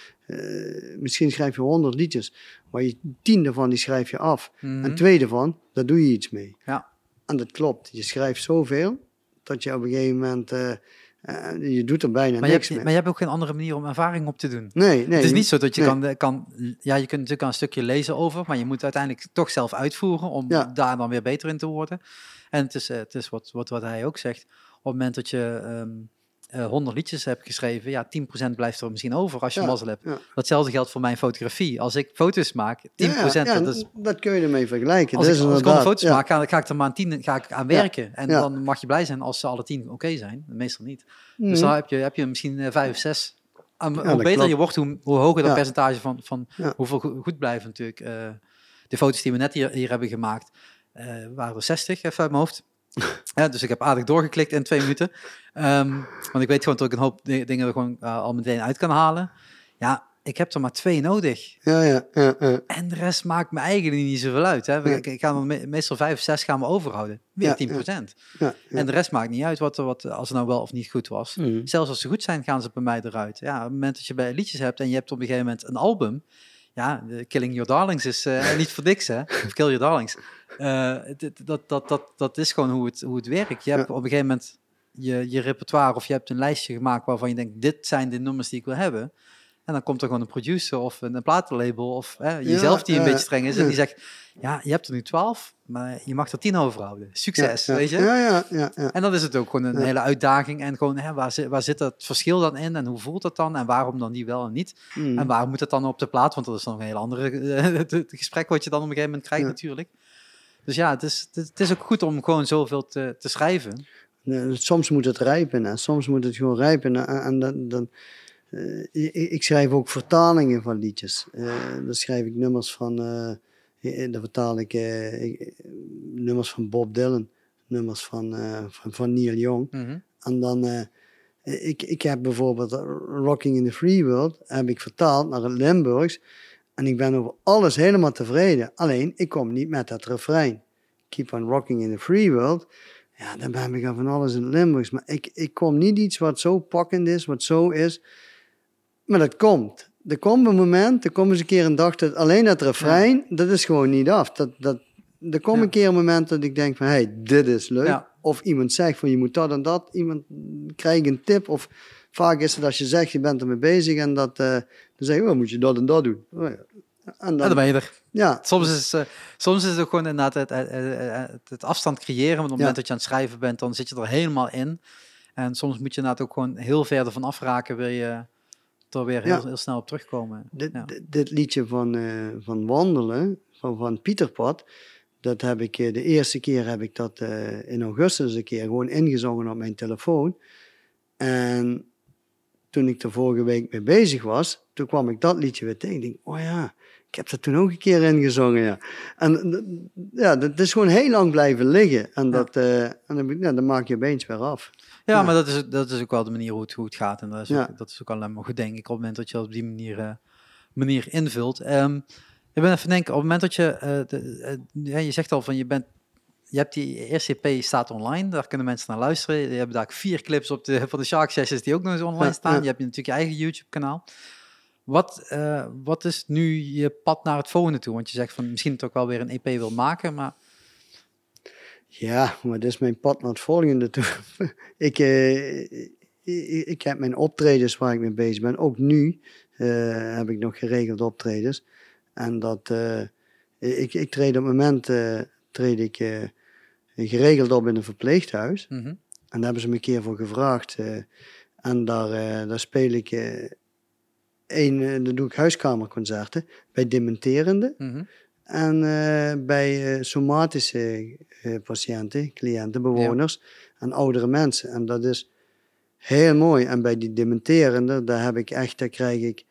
misschien schrijf je honderd liedjes, maar je tien daarvan die schrijf je af. Mhm. En twee daarvan, daar doe je iets mee. Ja. En dat klopt, je schrijft zoveel, dat je op een gegeven moment, eh, eh, je doet er bijna Maar je, niks hebt, mee. maar je hebt ook geen andere manier om ervaring op te doen. nee, nee. het is niet zo dat je nee. kan, eh, kan... Ja, je kunt natuurlijk al een stukje lezen over, maar je moet uiteindelijk toch zelf uitvoeren om Ja. daar dan weer beter in te worden. En het is, het is wat, wat, wat hij ook zegt. Op het moment dat je ehm eh, 100 liedjes hebt geschreven, ja, 10% blijft er misschien over als je Ja, mazzel hebt. ja. Datzelfde geldt voor mijn fotografie. Als ik foto's maak, 10%, Ja, dat is dat kun je ermee vergelijken. Als dat ik, is als ik inderdaad- 100 foto's maak, ga, ga ik er maar aan 10 ga ik aan werken. En dan mag je blij zijn als ze alle 10 oké zijn. Meestal niet. Mhm. Dus dan heb je, heb je misschien eh, vijf of zes. En hoe dat beter klopt. je wordt, hoe, hoe hoger dat percentage van, van hoeveel go- goed blijven natuurlijk. Eh, de foto's die we net hier, hier hebben gemaakt, eh, waren er 60, even uit mijn hoofd. Ja, dus ik heb aardig doorgeklikt in twee minuten. Ehm, want ik weet gewoon dat ik een hoop di- dingen er gewoon eh, al meteen uit kan halen. Ja, ik heb er maar twee nodig. Ja, ja, ja, ja. En de rest maakt me eigenlijk niet zoveel uit. Hè. Ik, ik ga me- meestal vijf of zes gaan we overhouden. Weer Ja, 10 ja. procent. ja, ja. En de rest maakt niet uit wat, wat, als het nou wel of niet goed was. Mhm. Zelfs als ze goed zijn, gaan ze bij mij eruit. Ja, op het moment dat je bij liedjes hebt en je hebt op een gegeven moment een album. Ja, de Killing Your Darlings is eh, niet voor niks, hè? Of Kill Your Darlings. Eh, dat, dat, dat, dat is gewoon hoe het, hoe het werkt. Je hebt op een gegeven moment je, je repertoire of je hebt een lijstje gemaakt waarvan je denkt, dit zijn de nummers die ik wil hebben. En dan komt er gewoon een producer of een, een platenlabel of hè, jezelf die een ja, beetje streng is en die zegt, ja, je hebt er nu twaalf, maar je mag er tien overhouden. Succes, weet je? Ja, ja, ja, ja. En dan is het ook gewoon een hele uitdaging. En gewoon, hè, waar, zit, waar zit dat verschil dan in? En hoe voelt dat dan? En waarom dan die wel en niet? Mhm. En waarom moet het dan op de plaat? Want dat is dan een heel andere eh, gesprek wat je dan op een gegeven moment krijgt natuurlijk. Dus ja, het is, het, is ook goed om gewoon zoveel te, te schrijven. Soms moet het rijpen en soms moet het gewoon rijpen. En, en dan, dan, eh, ik, ik schrijf ook vertalingen van liedjes. Eh, dan schrijf ik nummers van, eh, dan vertaal ik, nummers van Bob Dylan, nummers van, van, van Neil Young. Mhm. En dan, ik, ik heb bijvoorbeeld Rocking in the Free World, heb ik vertaald naar het Limburgs. En ik ben over alles helemaal tevreden. Alleen, ik kom niet met dat refrein. Keep on rocking in the free world. Ja, dan ben ik al van alles in het Limburgs. Maar ik, ik kom niet iets wat zo pakkend is, wat zo is. Maar dat komt. Er komt een moment, er komt eens een keer een dag dat alleen dat refrein, dat is gewoon niet af. Dat, dat, er komt Ja. een keer een moment dat ik denk van, hey, dit is leuk. Ja. Of iemand zegt van, je moet dat en dat. Iemand krijgt een tip. Of vaak is het als je zegt, je bent ermee bezig en dat, eh, dan zeg je, oh, moet je dat en dat doen. Oh, ja. En Ja, dan je er. ja, Soms is, eh, soms is het ook gewoon inderdaad het, het, het, het afstand creëren. Want op het moment dat je aan het schrijven bent, dan zit je er helemaal in. En soms moet je inderdaad ook gewoon heel ver ervan afraken. Wil je er weer heel, Ja. heel snel op terugkomen. Dit, Ja. dit, liedje van, eh, van Wandelen, van, van Pieterpad, dat heb ik eh, de eerste keer heb ik dat eh, in augustus een keer gewoon ingezongen op mijn telefoon. En toen ik er vorige week mee bezig was, toen kwam ik dat liedje weer tegen. Ik denk, oh ja, ik heb dat toen ook een keer ingezongen, ja. En eh, ja, dat is gewoon heel lang blijven liggen. En, dat, eh, en dan, ja, dan maak je opeens weer af. Ja, Ja. maar dat is, dat is ook wel de manier hoe het, hoe het gaat. En dat is, Ja. ook, dat is ook alleen maar goed, denk ik, op het moment dat je dat op die manier, eh, manier invult. Ehm ik ben even denken, op het moment dat je, de, ja, je zegt al van je bent, je hebt die eerste EP staat online, daar kunnen mensen naar luisteren. Je hebt daar vier clips op de, van de Shark Sessions die ook nog eens online Ja, staan. ja. Je hebt natuurlijk je eigen YouTube kanaal. Wat, eh, wat is nu je pad naar het volgende toe? Want je zegt van misschien toch wel weer een EP wil maken, maar Ja, maar dit is mijn pad naar het volgende toe. ik, eh, ik, ik heb mijn optredens waar ik mee bezig ben. Ook nu eh, heb ik nog geregeld optredens. En dat, ik, ik treed op het moment treed ik, geregeld op in een verpleeghuis. mhm. En daar hebben ze me een keer voor gevraagd. en daar, daar speel ik een, eh, daar doe ik huiskamerconcerten bij dementerende. Mhm. En eh, bij eh, somatische patiënten, cliënten, bewoners en oudere mensen. En dat is heel mooi. En bij die dementerende, daar heb ik echt, daar krijg ik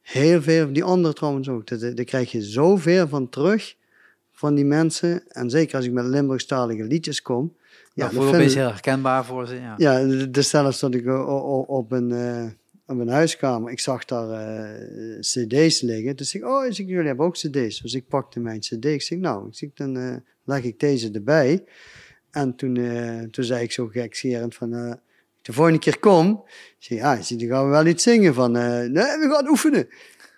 heel veel, die andere trouwens ook, daar, daar krijg je zoveel van terug van die mensen. En zeker als ik met Limburgstalige liedjes kom. Ja, dat voelt heel herkenbaar voor ze. Ja. ja, de zelfs dat ik op een, op een huiskamer, ik zag daar eh, cd's liggen. Dus ik, oh, ik zeg, jullie hebben ook cd's. Dus ik pakte mijn cd. Ik zeg, nou, ik zeg, dan eh, leg ik deze erbij. En toen, eh, toen zei ik zo gekscherend van, de volgende keer kom. Ik zeg, ja, zeg, dan gaan we wel iets zingen van, nee, we gaan oefenen.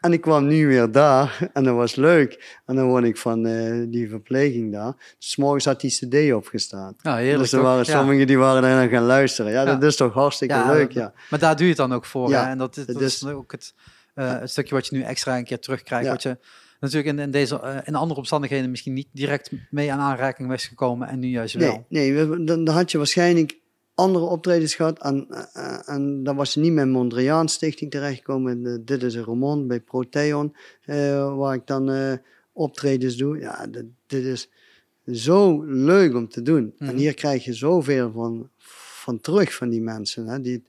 En ik kwam nu weer daar en dat was leuk. En dan word ik van eh, die verpleging daar. Dus morgens had die cd opgestaan. Ja, heerlijk. dus er waren sommigen die waren daar gaan luisteren. Ja, dat is toch hartstikke leuk, dat- ja. Maar daar doe je het dan ook voor. Ja, hè? En dat, is- het dat is ook het, eh, het stukje wat je nu extra een keer terugkrijgt. Wat je natuurlijk in, in, deze, eh, in andere omstandigheden misschien niet direct mee aan aanraking was gekomen. En nu juist wel. Nee, nee dan had je waarschijnlijk andere optredens gehad. En, eh, en dan was je niet met Mondriaan Stichting terechtgekomen. Dit is een roman bij Proteon, eh, waar ik dan eh, optredens doe. Ja, dit, dit is zo leuk om te doen. Mhm. En hier krijg je zoveel van, van terug van die mensen. Hè, die,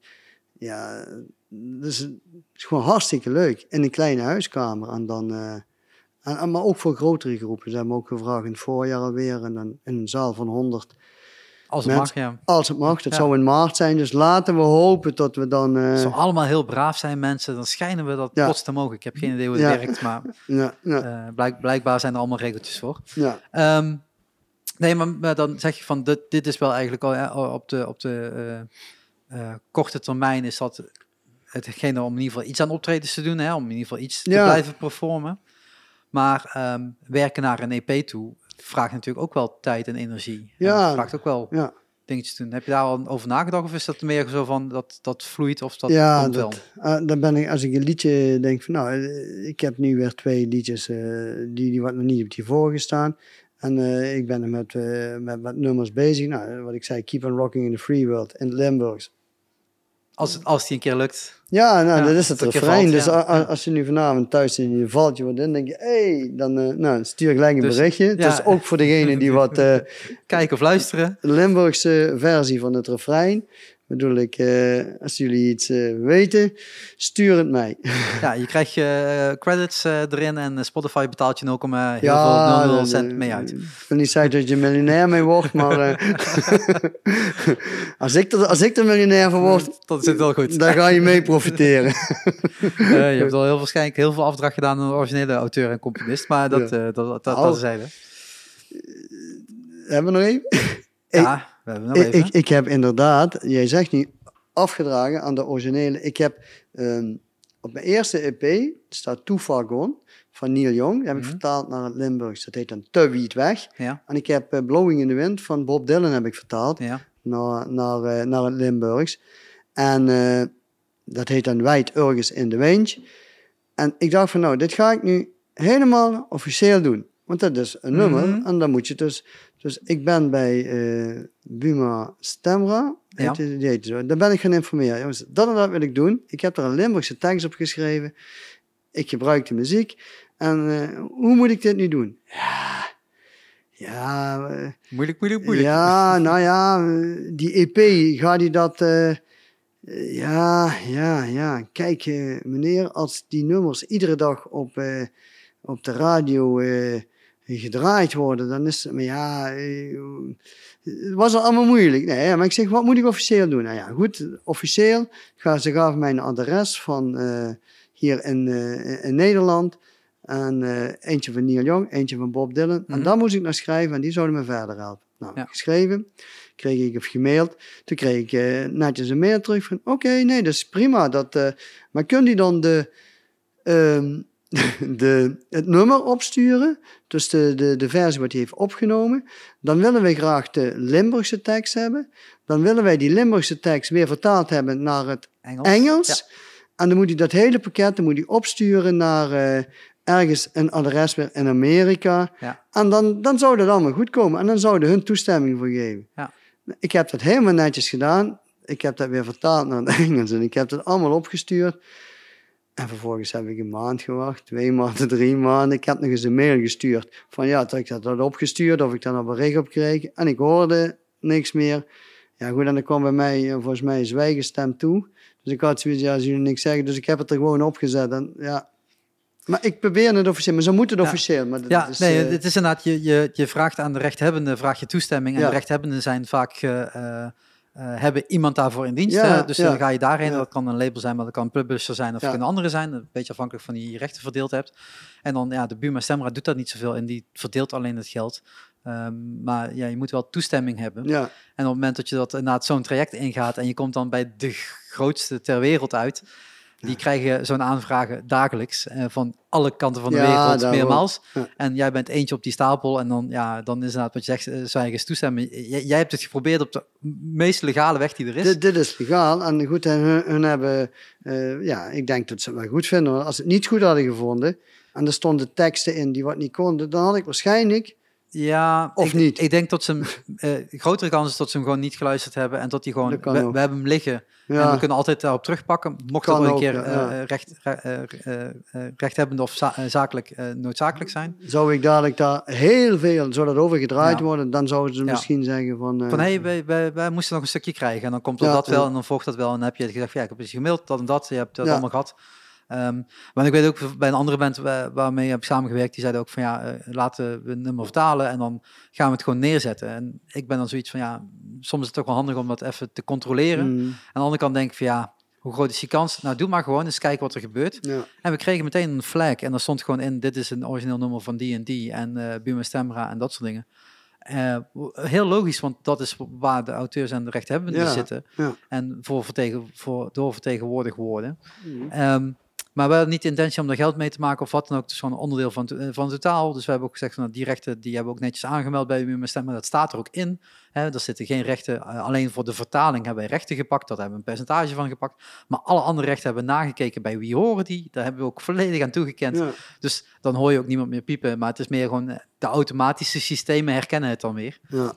ja, dus het is gewoon hartstikke leuk. In een kleine huiskamer. En dan, en, maar ook voor grotere groepen. Ze hebben ook gevraagd in het voorjaar alweer. En dan in een zaal van 100 Als het mag, ja. Als het mag, dat Ja. zou in maart zijn. Dus laten we hopen dat we dan... eh, Als we allemaal heel braaf zijn, mensen, dan schijnen we dat Ja. plots te mogen. Ik heb geen idee hoe het werkt, maar ja, ja, eh, blijk- blijkbaar zijn er allemaal regeltjes voor. ja. Ehm, nee, maar, maar dan zeg je van, dit, dit is wel eigenlijk al op de, op de eh, eh, korte termijn is dat hetgene om in ieder geval iets aan optredens te doen, hè, om in ieder geval iets te blijven performen. Maar ehm, werken naar een EP toe vraagt natuurlijk ook wel tijd en energie. Ja. En vraagt ook wel ja. dingetjes te doen. Heb je daar al over nagedacht of is dat meer zo van dat dat vloeit of dat ja, komt wel? dat, ah, dan ben ik, als ik een liedje denk van, nou, eh, ik heb nu weer twee liedjes eh, die, die wat nog niet op die vorige staan. En eh, ik ben er met, met, met nummers bezig. Nou, wat ik zei, Keep on Rocking in the Free World in Limburgs. Als, het- als die een keer lukt. Ja, nou, Ja, dat is het refrein. dus ja. als je nu vanavond thuis zit en je valt je wat in, denk je, hé, hey, dan eh, nou, stuur gelijk een Dus, berichtje. ja. Dus ook voor degene die wat eh, Kijken of luisteren. Limburgse versie van het refrein. Bedoel ik, eh, als jullie iets eh, weten, stuur het mij. Ja, je krijgt je credits erin en Spotify betaalt je 0, heel Ja, veel 0, dan, cent mee uit. Ik wil niet zeggen dat je miljonair mee wordt, maar als, ik er, als ik er miljonair van word, Dat zit wel goed. dan ga je mee profiteren. Je hebt al heel waarschijnlijk heel veel afdracht gedaan aan de originele auteur en componist, maar dat, Ja. dat, dat, dat, zeiden. Hebben we nog even? Ja, we hebben nog Ik, even. ik, ik heb inderdaad, jij zegt nu, afgedragen aan de originele. Ik heb ehm, op mijn eerste EP, staat Too Far Gone, van Neil Young. Die heb ik Mhm. vertaald naar het Limburgs. Dat heet dan Te Wiet Weg. ja, En ik heb eh, Blowing in the Wind van Bob Dylan heb ik vertaald ja. naar, naar, eh, naar het Limburgs. En eh, dat heet dan Wijd Urges in de Wind. En ik dacht van nou, dit ga ik nu helemaal officieel doen. Want dat is een nummer Mhm. en dan moet je dus... Dus ik ben bij eh, Buma Stemra, Ja. heet die- die heet zo. daar ben ik gaan informeren. Jongens, dat en dat wil ik doen. Ik heb er een Limburgse tekst op geschreven. Ik gebruik de muziek. En eh, hoe moet ik dit nu doen? Ja, ja, eh, Moeilijk, moeilijk, moeilijk. ja, nou ja, die EP, gaat die dat... ja, ja, ja. Kijk, meneer, als die nummers iedere dag op, op de radio gedraaid worden, dan is het... Maar ja, eh, het was al allemaal moeilijk. Nee, maar ik zeg, wat moet ik officieel doen? Nou ja, goed, officieel. Ga, ze gaven mij een adres van eh, hier in, eh, in Nederland. En eentje van Neil Young, eentje van Bob Dylan. En Mhm. daar moest ik naar schrijven en die zouden me verder helpen. Nou, Ja. geschreven, kreeg ik of gemaild. Toen kreeg ik netjes een mail terug van, oké, nee, dat is prima. Dat, maar kun je dan de, ehm, de, het nummer opsturen? Dus de, de, de versie wat hij heeft opgenomen. Dan willen wij graag de Limburgse tekst hebben. Dan willen wij die Limburgse tekst weer vertaald hebben naar het Engels. Engels. En dan moet hij dat hele pakket dan moet hij opsturen naar eh, ergens een adres weer in Amerika. Ja. En dan, dan zou dat allemaal goed komen. En dan zouden hun toestemming voor geven. Ja. Ik heb dat helemaal netjes gedaan. Ik heb dat weer vertaald naar het Engels. En ik heb dat allemaal opgestuurd. En vervolgens heb ik een maand gewacht, twee maanden, drie maanden. Ik heb nog eens een mail gestuurd. Van ja, dat ik dat had opgestuurd, of ik daar nog bericht op kreeg. En ik hoorde niks meer. Ja goed, en dan kwam bij mij eh, volgens mij een zwijgenstem toe. Dus ik had zoiets, ja, als jullie niks zeggen. Dus ik heb het er gewoon opgezet. En, ja. Maar ik probeer het officieel, maar ze moeten het Ja. officieel. Maar Ja, is, nee, eh, het is inderdaad, je, je, je vraagt aan de rechthebbende, vraag je toestemming. En Ja. de rechthebbenden zijn vaak, eh, eh, eh, hebben iemand daarvoor in dienst. Ja, hè? dus ja. dan ga je daarheen. Dat kan een label zijn, maar dat kan een publisher zijn of Ja. een andere zijn. Een beetje afhankelijk van die je rechten verdeeld hebt. En dan, ja, de Buma Stemra doet dat niet zoveel en die verdeelt alleen het geld. Ehm, maar ja, je moet wel toestemming hebben. En op het moment dat je dat inderdaad zo'n traject ingaat en je komt dan bij de grootste ter wereld uit, die krijgen zo'n aanvragen dagelijks eh, van alle kanten van de Ja, wereld, daarom. meermaals. Ja. En jij bent eentje op die stapel en dan, ja, dan is inderdaad wat je zegt, uh, zwijgens toestemmen. Jij, jij hebt het geprobeerd op de meest legale weg die er is. dit, dit is legaal. En goed, en hun, hun hebben, eh, ja, ik denk dat ze het wel goed vinden. Als ze het niet goed hadden gevonden, en er stonden teksten in die wat niet konden, dan had ik waarschijnlijk Ja, Of ik, niet? Ik denk dat ze hem, eh, grotere kans is dat ze hem gewoon niet geluisterd hebben en dat die gewoon, Dat we, hebben hem liggen en we kunnen altijd daarop terugpakken. Mocht dat wel een keer ja, eh, eh, recht, re- eh, eh, eh, rechthebbend of za- eh, zakelijk eh, noodzakelijk zijn. zou ik dadelijk daar heel veel, zou dat overgedraaid Ja. worden, dan zouden ze misschien zeggen van... eh, Van hé, hey, wij, wij, wij moesten nog een stukje krijgen en dan komt dat wel en dan volgt dat wel en dan heb je gezegd ja, ik heb eens gemaild, dat en dat, je hebt dat allemaal gehad. Ehm, maar ik weet ook bij een andere band wa- waarmee ik heb samengewerkt, die zeiden ook van ja, eh, laten we een nummer vertalen en dan gaan we het gewoon neerzetten. En ik ben dan zoiets van ja, soms is het ook wel handig om dat even te controleren. Mm, Aan de andere kant denk ik van ja, hoe groot is die kans? Nou, doe maar gewoon eens kijken wat er gebeurt. ja. En we kregen meteen een flag en daar stond gewoon in, dit is een origineel nummer van die en die en eh Buma Stemra en dat soort dingen. Eh, heel logisch, want dat is waar de auteurs en de rechthebbenden Ja, zitten. ja. En voor, vertegen, voor doorvertegenwoordigd worden. Mm. Ehm, maar we hadden niet de intentie om daar geld mee te maken of wat dan ook. Het is gewoon een onderdeel van, eh, van het totaal. Dus we hebben ook gezegd van die rechten die hebben we ook netjes aangemeld bij Buma Stemra. Dat staat er ook in. Hè, er zitten geen rechten, eh, alleen voor de vertaling hebben wij rechten gepakt. Daar hebben we een percentage van gepakt. Maar alle andere rechten hebben we nagekeken bij wie horen die. Daar hebben we ook volledig aan toegekend. Ja. Dus dan hoor je ook niemand meer piepen. Maar het is meer gewoon eh, de automatische systemen herkennen het dan weer. Ja.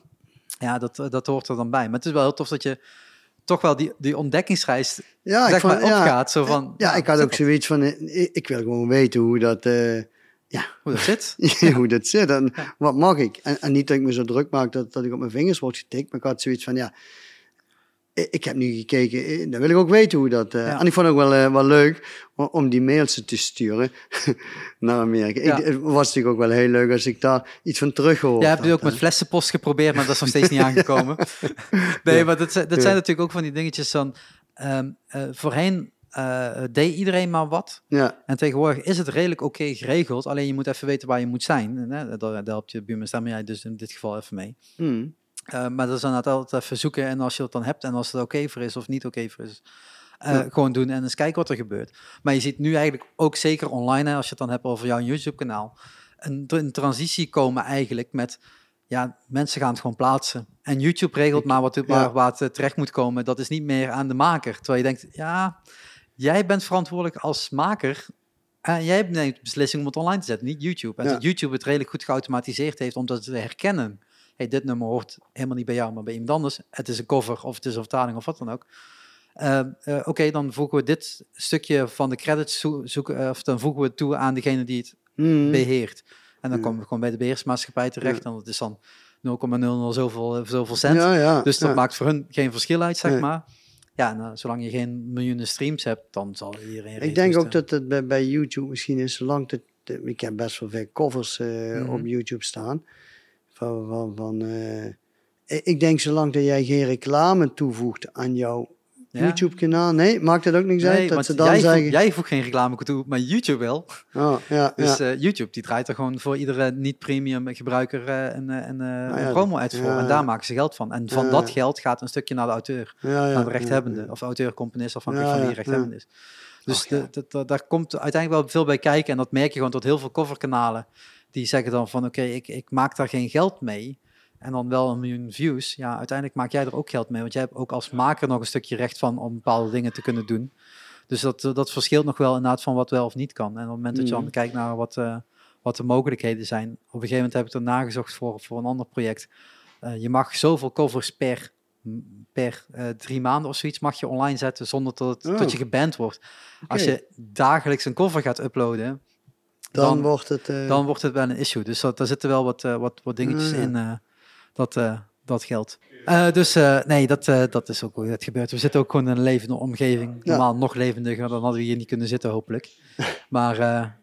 Ja, dat, dat hoort er dan bij. Maar het is wel heel tof dat je toch wel die, die ontdekkingsreis Ja, zeg ik maar vond, ja, opgaat. Zo van, ja, ik had ook zoiets van, eh, ik, ik wil gewoon weten hoe dat, eh, Hoe dat zit. hoe dat zit en wat mag ik. En, en niet dat ik me zo druk maak dat, dat ik op mijn vingers word getikt, maar ik had zoiets van, ja, ik, ik heb nu gekeken, eh, dan wil ik ook weten hoe dat... eh, Ja. En ik vond het ook wel, eh, wel leuk om, die mails te sturen naar Amerika. Ja. Ik, het was natuurlijk ook wel heel leuk als ik daar iets van terug hoor. Jij hebt nu ook met flessenpost geprobeerd, maar dat is nog steeds niet aangekomen. Nee, maar dat, zijn- dat zijn Ja. natuurlijk ook van die dingetjes van... ehm, eh, voorheen eh, deed iedereen maar wat. Ja, En tegenwoordig is het redelijk oké geregeld. Alleen je moet even weten waar je moet zijn. Daar, daar helpt je buurman staan jij dus in dit geval even mee. hm. Eh, maar dat is dan altijd even zoeken. En als je het dan hebt en als het oké voor is of niet oké voor is... eh, Ja. Gewoon doen en eens kijken wat er gebeurt. Maar je ziet nu eigenlijk ook zeker online, hè, als je het dan hebt over jouw YouTube-kanaal, een, een transitie komen eigenlijk met, ja, mensen gaan het gewoon plaatsen. En YouTube regelt maar wat, waar, waar het eh, terecht moet komen. Dat is niet meer aan de maker. Terwijl je denkt, ja, jij bent verantwoordelijk als maker. En jij neemt de beslissing om het online te zetten, niet YouTube. En Ja. dat YouTube het redelijk goed geautomatiseerd heeft om dat te herkennen. Hey, dit nummer hoort helemaal niet bij jou, maar bij iemand anders. Het is een cover of het is een vertaling of wat dan ook. Uh, uh, Oké, dan voegen we dit stukje van de credits zo zoeken, uh, of dan voegen we het toe aan degene die het hm. beheert. En dan Ja. komen we gewoon bij de beheersmaatschappij terecht. Ja. En dat is dan 0,00 zoveel, eh, zoveel cent. Ja, ja. Dus dat maakt voor hun geen verschil uit, zeg Nee. maar. Ja, nou, zolang je geen miljoenen streams hebt, dan zal iedereen... Ik denk ook dat het bij, bij YouTube misschien is, zolang het, de- ik heb best wel veel covers eh, Mhm. op YouTube staan. Van, van, van, eh, ik- denk zolang dat jij geen reclame toevoegt aan jouw Ja. YouTube-kanaal. Nee, maakt dat ook niks Nee, uit? Dat ze dan jij, zeggen... voegt, jij voegt geen reclame toe, maar YouTube wel. Oh, ja, Dus ja. eh, YouTube die draait er gewoon voor iedere niet-premium gebruiker eh, een, een, Nou een promo-ad voor. ja, En daar maken ze geld van. En van dat geld gaat een stukje naar de auteur, naar de rechthebbende. Of auteur-componist, afhankelijk Ja, van wie rechthebbende is. Dus Ach, ja. de- de- de- daar komt uiteindelijk wel veel bij kijken. En dat merk je gewoon tot heel veel coverkanalen. Die zeggen dan van oké, ik, ik maak daar geen geld mee. En dan wel een miljoen views. Ja, uiteindelijk maak jij er ook geld mee. Want jij hebt ook als maker nog een stukje recht van om bepaalde dingen te kunnen doen. Dus dat, dat verschilt nog wel inderdaad van wat wel of niet kan. En op het moment dat je dan Mhm. kijkt naar wat, eh, wat de mogelijkheden zijn. Op een gegeven moment heb ik er nagezocht voor, voor een ander project. Eh, je mag zoveel covers per, per eh, drie maanden of zoiets mag je online zetten zonder dat, het, Oh. dat je geband wordt. Als je dagelijks een cover gaat uploaden, Dan, dan- wordt het... eh, dan wordt het wel een issue. Dus dat, daar zitten wel wat, eh, wat, wat dingetjes ja. in eh, dat, dat geldt. Dus nee, dat, dat is ook hoe het gebeurt. We zitten ook gewoon in een levende omgeving. Ja. Normaal nog levendiger, dan hadden we hier niet kunnen zitten, hopelijk. Maar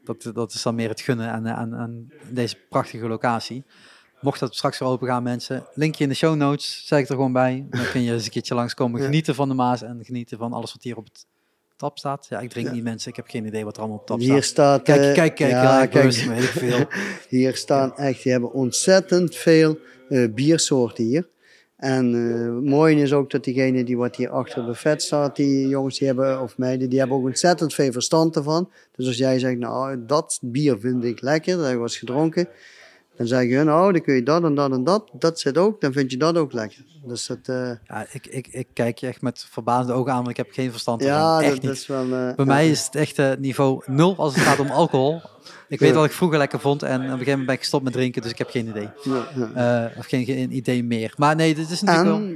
dat, dat is dan meer het gunnen aan, aan, aan deze prachtige locatie. Mocht dat straks weer open gaan, mensen, linkje in de show notes, zeg ik er gewoon bij. Dan kun je eens een keertje langskomen, genieten van de Maas en genieten van alles wat hier op het tap staat. Ja, ik drink Ja. niet mensen, ik heb geen idee wat er allemaal op tap hier staat. staat... Kijk, eh, kijk, kijk, ja, ja, kijk. weet ik veel. Hier staan echt, die hebben ontzettend veel eh, biersoorten hier. En eh mooi is ook dat diegene die wat hier achter het buffet staat, die jongens die hebben, of meiden, die hebben ook ontzettend veel verstand ervan. Dus als jij zegt, nou, dat bier vind ik lekker, dat heb ik eens gedronken. Dan zeggen hun, nou, dan kun je dat en dat en dat, dat zit ook, dan vind je dat ook lekker. Dus dat, eh, Ja, ik, ik, ik kijk je echt met verbaasde ogen aan, want ik heb geen verstand ervan. ja, echt dat, is wel... eh, Bij mij is het echt eh, niveau nul als het gaat om alcohol. Ik weet wat ik vroeger lekker vond en op een gegeven moment ben ik gestopt met drinken, dus ik heb geen idee. of geen, geen idee meer. Maar nee, dit is natuurlijk wel...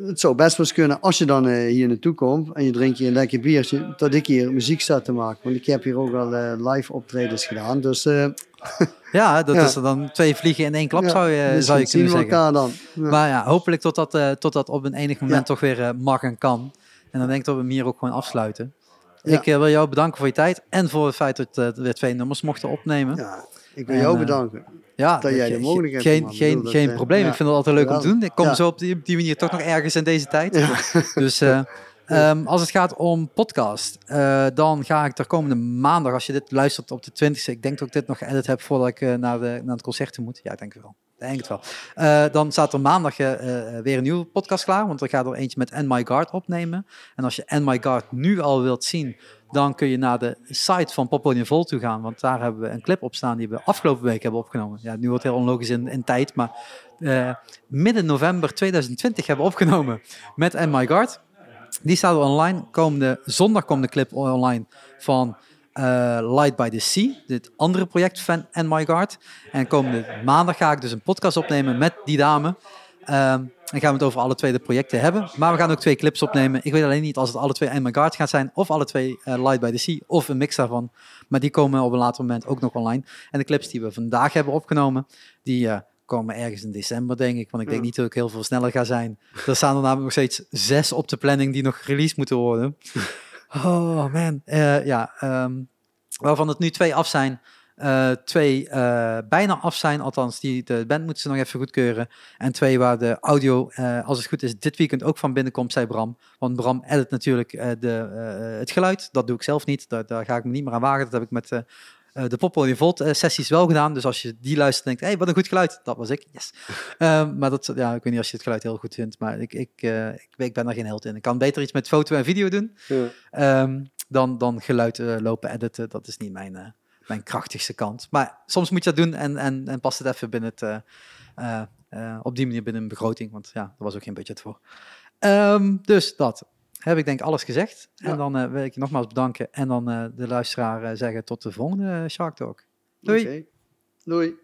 En het zou best wel eens kunnen, als je dan hier naartoe komt en je drinkt hier een lekker biertje, dat ik hier muziek sta te maken. Want ik heb hier ook al live optredens gedaan. Dus Ja, dat Ja. is er dan twee vliegen in één klap, ja, zou je, zou je kunnen zeggen. elkaar dan. Ja. Maar ja, hopelijk tot dat, eh, tot dat op een enig moment toch weer eh, mag en kan. En dan denk ik dat we hem hier ook gewoon afsluiten. Ik eh, wil jou bedanken voor je tijd en voor het feit dat we weer twee nummers mochten opnemen. Ja, ik wil En, jou bedanken. Ja, Dat jij de ge- mogelijkheid Geen, man. Geen, dat, geen probleem. Ik vind het altijd leuk om te doen. Ik kom zo op die, op die manier toch nog ergens in deze tijd. Ja. Dus eh, ehm, als het gaat om podcast, eh, dan ga ik er komende maandag, als je dit luistert op de 20e, ik denk dat ik dit nog edit heb voordat ik eh, naar, de, naar het concert moet. Ja, ik denk het wel. Ik denk het wel. Eh, dan staat er maandag weer een nieuwe podcast klaar, want ik ga er eentje met And My Guard opnemen. En als je And My Guard nu al wilt zien, dan kun je naar de site van Poppodium Vol toe gaan, want daar hebben we een clip op staan die we afgelopen week hebben opgenomen. Ja, nu wordt het heel onlogisch in, in tijd, maar midden november 2020 hebben we opgenomen met And My Guard. Die staat online. Komende zondag komt de clip online van eh, Light by the Sea, dit andere project van And My Guard. En komende maandag ga ik dus een podcast opnemen met die dame. Ehm, en gaan we het over alle twee de projecten hebben. Maar we gaan ook twee clips opnemen. Ik weet alleen niet als het alle twee And My Guard gaat zijn, of alle twee eh, Light by the Sea, of een mix daarvan. Maar die komen op een later moment ook nog online. En de clips die we vandaag hebben opgenomen, die eh, komen ergens in december, denk ik. Want ik denk niet dat ik heel veel sneller ga zijn. Er staan er namelijk nog steeds zes op de planning die nog released moeten worden. Oh man. Eh, ja, ehm, waarvan het nu twee af zijn. Eh, twee eh, bijna af zijn, althans die, de band moeten ze nog even goedkeuren. En twee waar de audio, als het goed is, dit weekend ook van binnenkomt, zei Bram. Want Bram edit natuurlijk de, het geluid. Dat doe ik zelf niet. Daar, daar ga ik me niet meer aan wagen. Dat heb ik met de Poppodium Volt eh, sessies wel gedaan. Dus als je die luistert en denkt, hey, wat een goed geluid. Dat was ik, yes. Ehm, maar dat, ja, ik weet niet als je het geluid heel goed vindt. Maar ik, ik, eh, ik, ik ben daar geen held in. Ik kan beter iets met foto en video doen. Ja. Ehm, dan, dan geluid eh, lopen editen. Dat is niet mijn, eh, mijn krachtigste kant. Maar soms moet je dat doen en, en, en past het even binnen het, eh, eh, eh, op die manier binnen een begroting. Want ja, er was ook geen budget voor. Ehm, dus dat heb ik denk alles gezegd. En dan eh, wil ik je nogmaals bedanken. En dan eh, de luisteraar eh, zeggen tot de volgende Shark Talk. Doei. Doei.